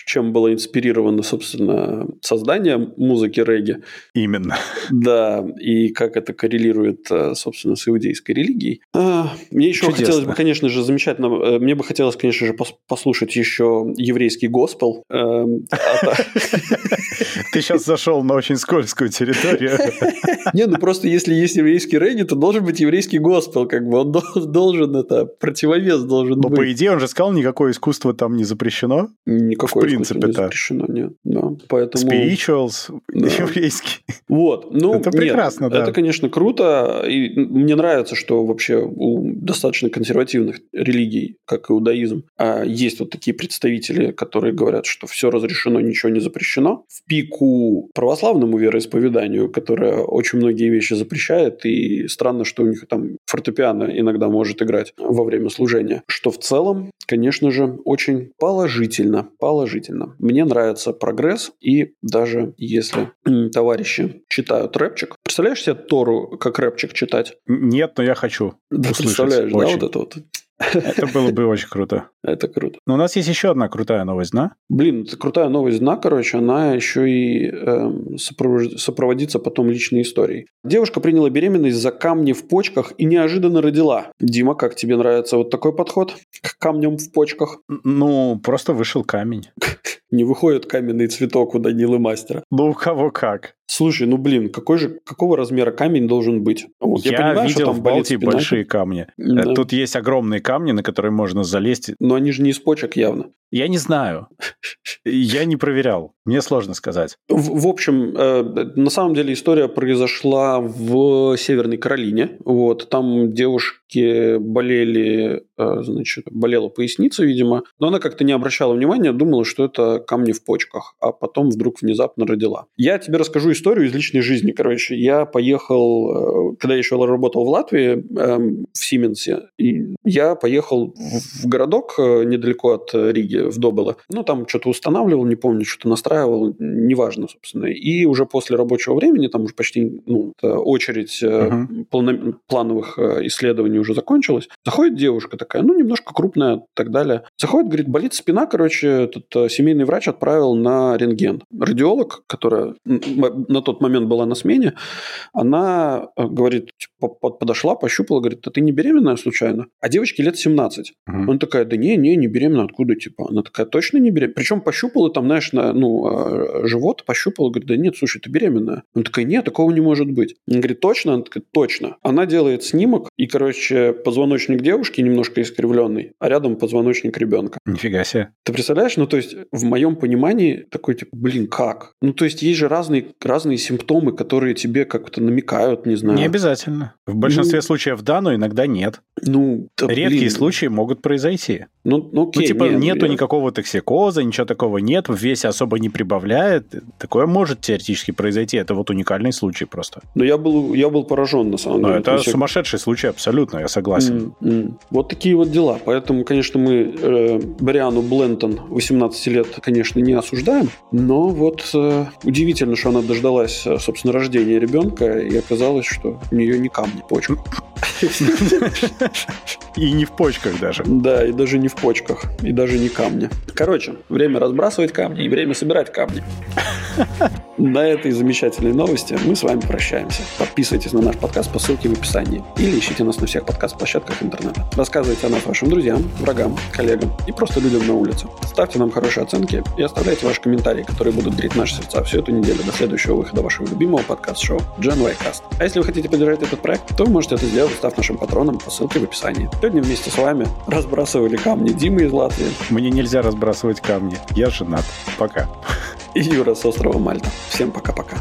Speaker 1: чем было инспирировано, собственно, создание музыки регги.
Speaker 2: Именно.
Speaker 1: Да, и как это коррелирует, э, собственно, с иудейской религией. А, мне еще Чудесно. хотелось бы, конечно же, замечательно, э, мне бы хотелось, конечно же, послушать еще еврейский госпел. Эм,
Speaker 2: Ты сейчас зашел на очень скользкую территорию.
Speaker 1: Не, ну просто если есть еврейский регги, то должен быть еврейский госпел, как бы он должен это противовес должен быть.
Speaker 2: Но по идее он же сказал, никакое искусство там не запрещено.
Speaker 1: Никакое в принципе, не запрещено, нет. Да. Поэтому...
Speaker 2: Spirituals еврейский.
Speaker 1: Вот. Ну,
Speaker 2: это прекрасно, да.
Speaker 1: Это, конечно, круто. И мне нравится, что вообще у достаточно консервативных религий, как иудаизм, а, есть вот такие представители, которые говорят, что все разрешено, ничего не запрещено. В пику православному вероисповеданию, которое очень многие вещи запрещает, и странно, что у них там фортепиано иногда может играть во время служения, что в целом, конечно же, очень положительно. Положительно. Мне нравится прогресс, и даже если товарищи читают рэпчик, представляешь себе Тору как рэпчик читать?
Speaker 2: Нет, но я хочу.
Speaker 1: Да, представляешь, очень. да, вот это вот
Speaker 2: это было бы очень круто.
Speaker 1: Это круто.
Speaker 2: Но у нас есть еще одна крутая новость, да?
Speaker 1: Блин, это крутая новость, да, короче, она еще и э, сопроводится потом личной историей. Девушка приняла беременность за камни в почках и неожиданно родила. Дима, как тебе нравится вот такой подход к камням в почках?
Speaker 2: Ну, просто вышел камень.
Speaker 1: Не выходит каменный цветок у Данилы Мастера.
Speaker 2: Ну, у кого как.
Speaker 1: Слушай, ну блин, какой же, какого размера камень должен быть?
Speaker 2: Вот, я, я понимаю, видел что там в Балтии большие камни. Да. Тут есть огромные камни, на которые можно залезть.
Speaker 1: Но они же не из почек явно.
Speaker 2: Я не знаю. Я не проверял. Мне сложно сказать.
Speaker 1: В, в общем, э, на самом деле история произошла в Северной Каролине. Вот, там девушки болели, э, значит, болела поясница, видимо, но она как-то не обращала внимания, думала, что это камни в почках, а потом вдруг внезапно родила. Я тебе расскажу историю из личной жизни. Короче, я поехал, э, когда я еще работал в Латвии, э, в Сименсе, и я поехал в городок э, недалеко от Риги, в Добело. Ну, там что-то устанавливал, не помню, что-то настраивал, неважно, собственно. И уже после рабочего времени, там уже почти ну, очередь uh-huh. плано- плановых э, исследований уже закончилась. Заходит девушка такая, ну, немножко крупная и так далее. Заходит, говорит, болит спина, короче, этот э, семейный врач отправил на рентген. Радиолог, которая на тот момент была на смене, она говорит, типа, подошла, пощупала, говорит, а ты не беременная случайно? А девочке лет 17. Uh-huh. Она такая, да не, не, не беременна, откуда, типа? Она такая, точно не беременная? Причем пощупала там, знаешь, на, ну, а, живот, пощупала, говорит, да нет, слушай, ты беременная. Она такая, нет, такого не может быть. Она говорит, точно? Она такая, точно. Она делает снимок, и, короче, позвоночник девушки немножко искривленный, а рядом позвоночник ребенка.
Speaker 2: Нифига себе.
Speaker 1: Ты представляешь? Ну, то есть, в моем понимании, такой, типа, блин, как? Ну, то есть, есть же разные, разные симптомы, которые тебе как-то намекают, не знаю.
Speaker 2: Не обязательно. В большинстве ну, случаев да, но иногда нет.
Speaker 1: Ну,
Speaker 2: да, Редкие блин. случаи могут произойти.
Speaker 1: Ну, ну,
Speaker 2: ну окей, ну типа, нет, нету я... никакого токсикоза, ничего такого нет, в весе особо не прибавляет. Такое может теоретически произойти. Это вот уникальный случай просто.
Speaker 1: Но я был, я был поражен, на самом деле.
Speaker 2: Но это есть... сумасшедший случай, абсолютно, я согласен.
Speaker 1: Mm-hmm. Вот такие вот дела. Поэтому, конечно, мы э, Бриану Блентон, 18 лет, конечно, не осуждаем, но вот э, удивительно, что она дождалась, э, собственно, рождения ребенка, и оказалось, что у нее не камни, почка.
Speaker 2: И не в почках даже.
Speaker 1: Да, и даже не в почках, и даже не камни. Короче, время разбрасывать камни и время собирать камни. На этой замечательной новости мы с вами прощаемся. Подписывайтесь на наш подкаст по ссылке в описании или ищите нас на всех подкаст-площадках интернета. Рассказывайте о нас вашим друзьям, врагам, коллегам и просто людям на улице. Ставьте нам хорошие оценки и оставляйте ваши комментарии, которые будут греть наши сердца всю эту неделю до следующего выхода вашего любимого подкаст-шоу Gen Y Cast. А если вы хотите поддержать этот проект, то вы можете это сделать, став нашим патроном по ссылке в описании. Сегодня вместе с вами разбрасывали камни Дима из Латвии.
Speaker 2: Мне нельзя разбрасывать камни. Я женат. Пока.
Speaker 1: И Юра с острова Мальта. Всем пока-пока.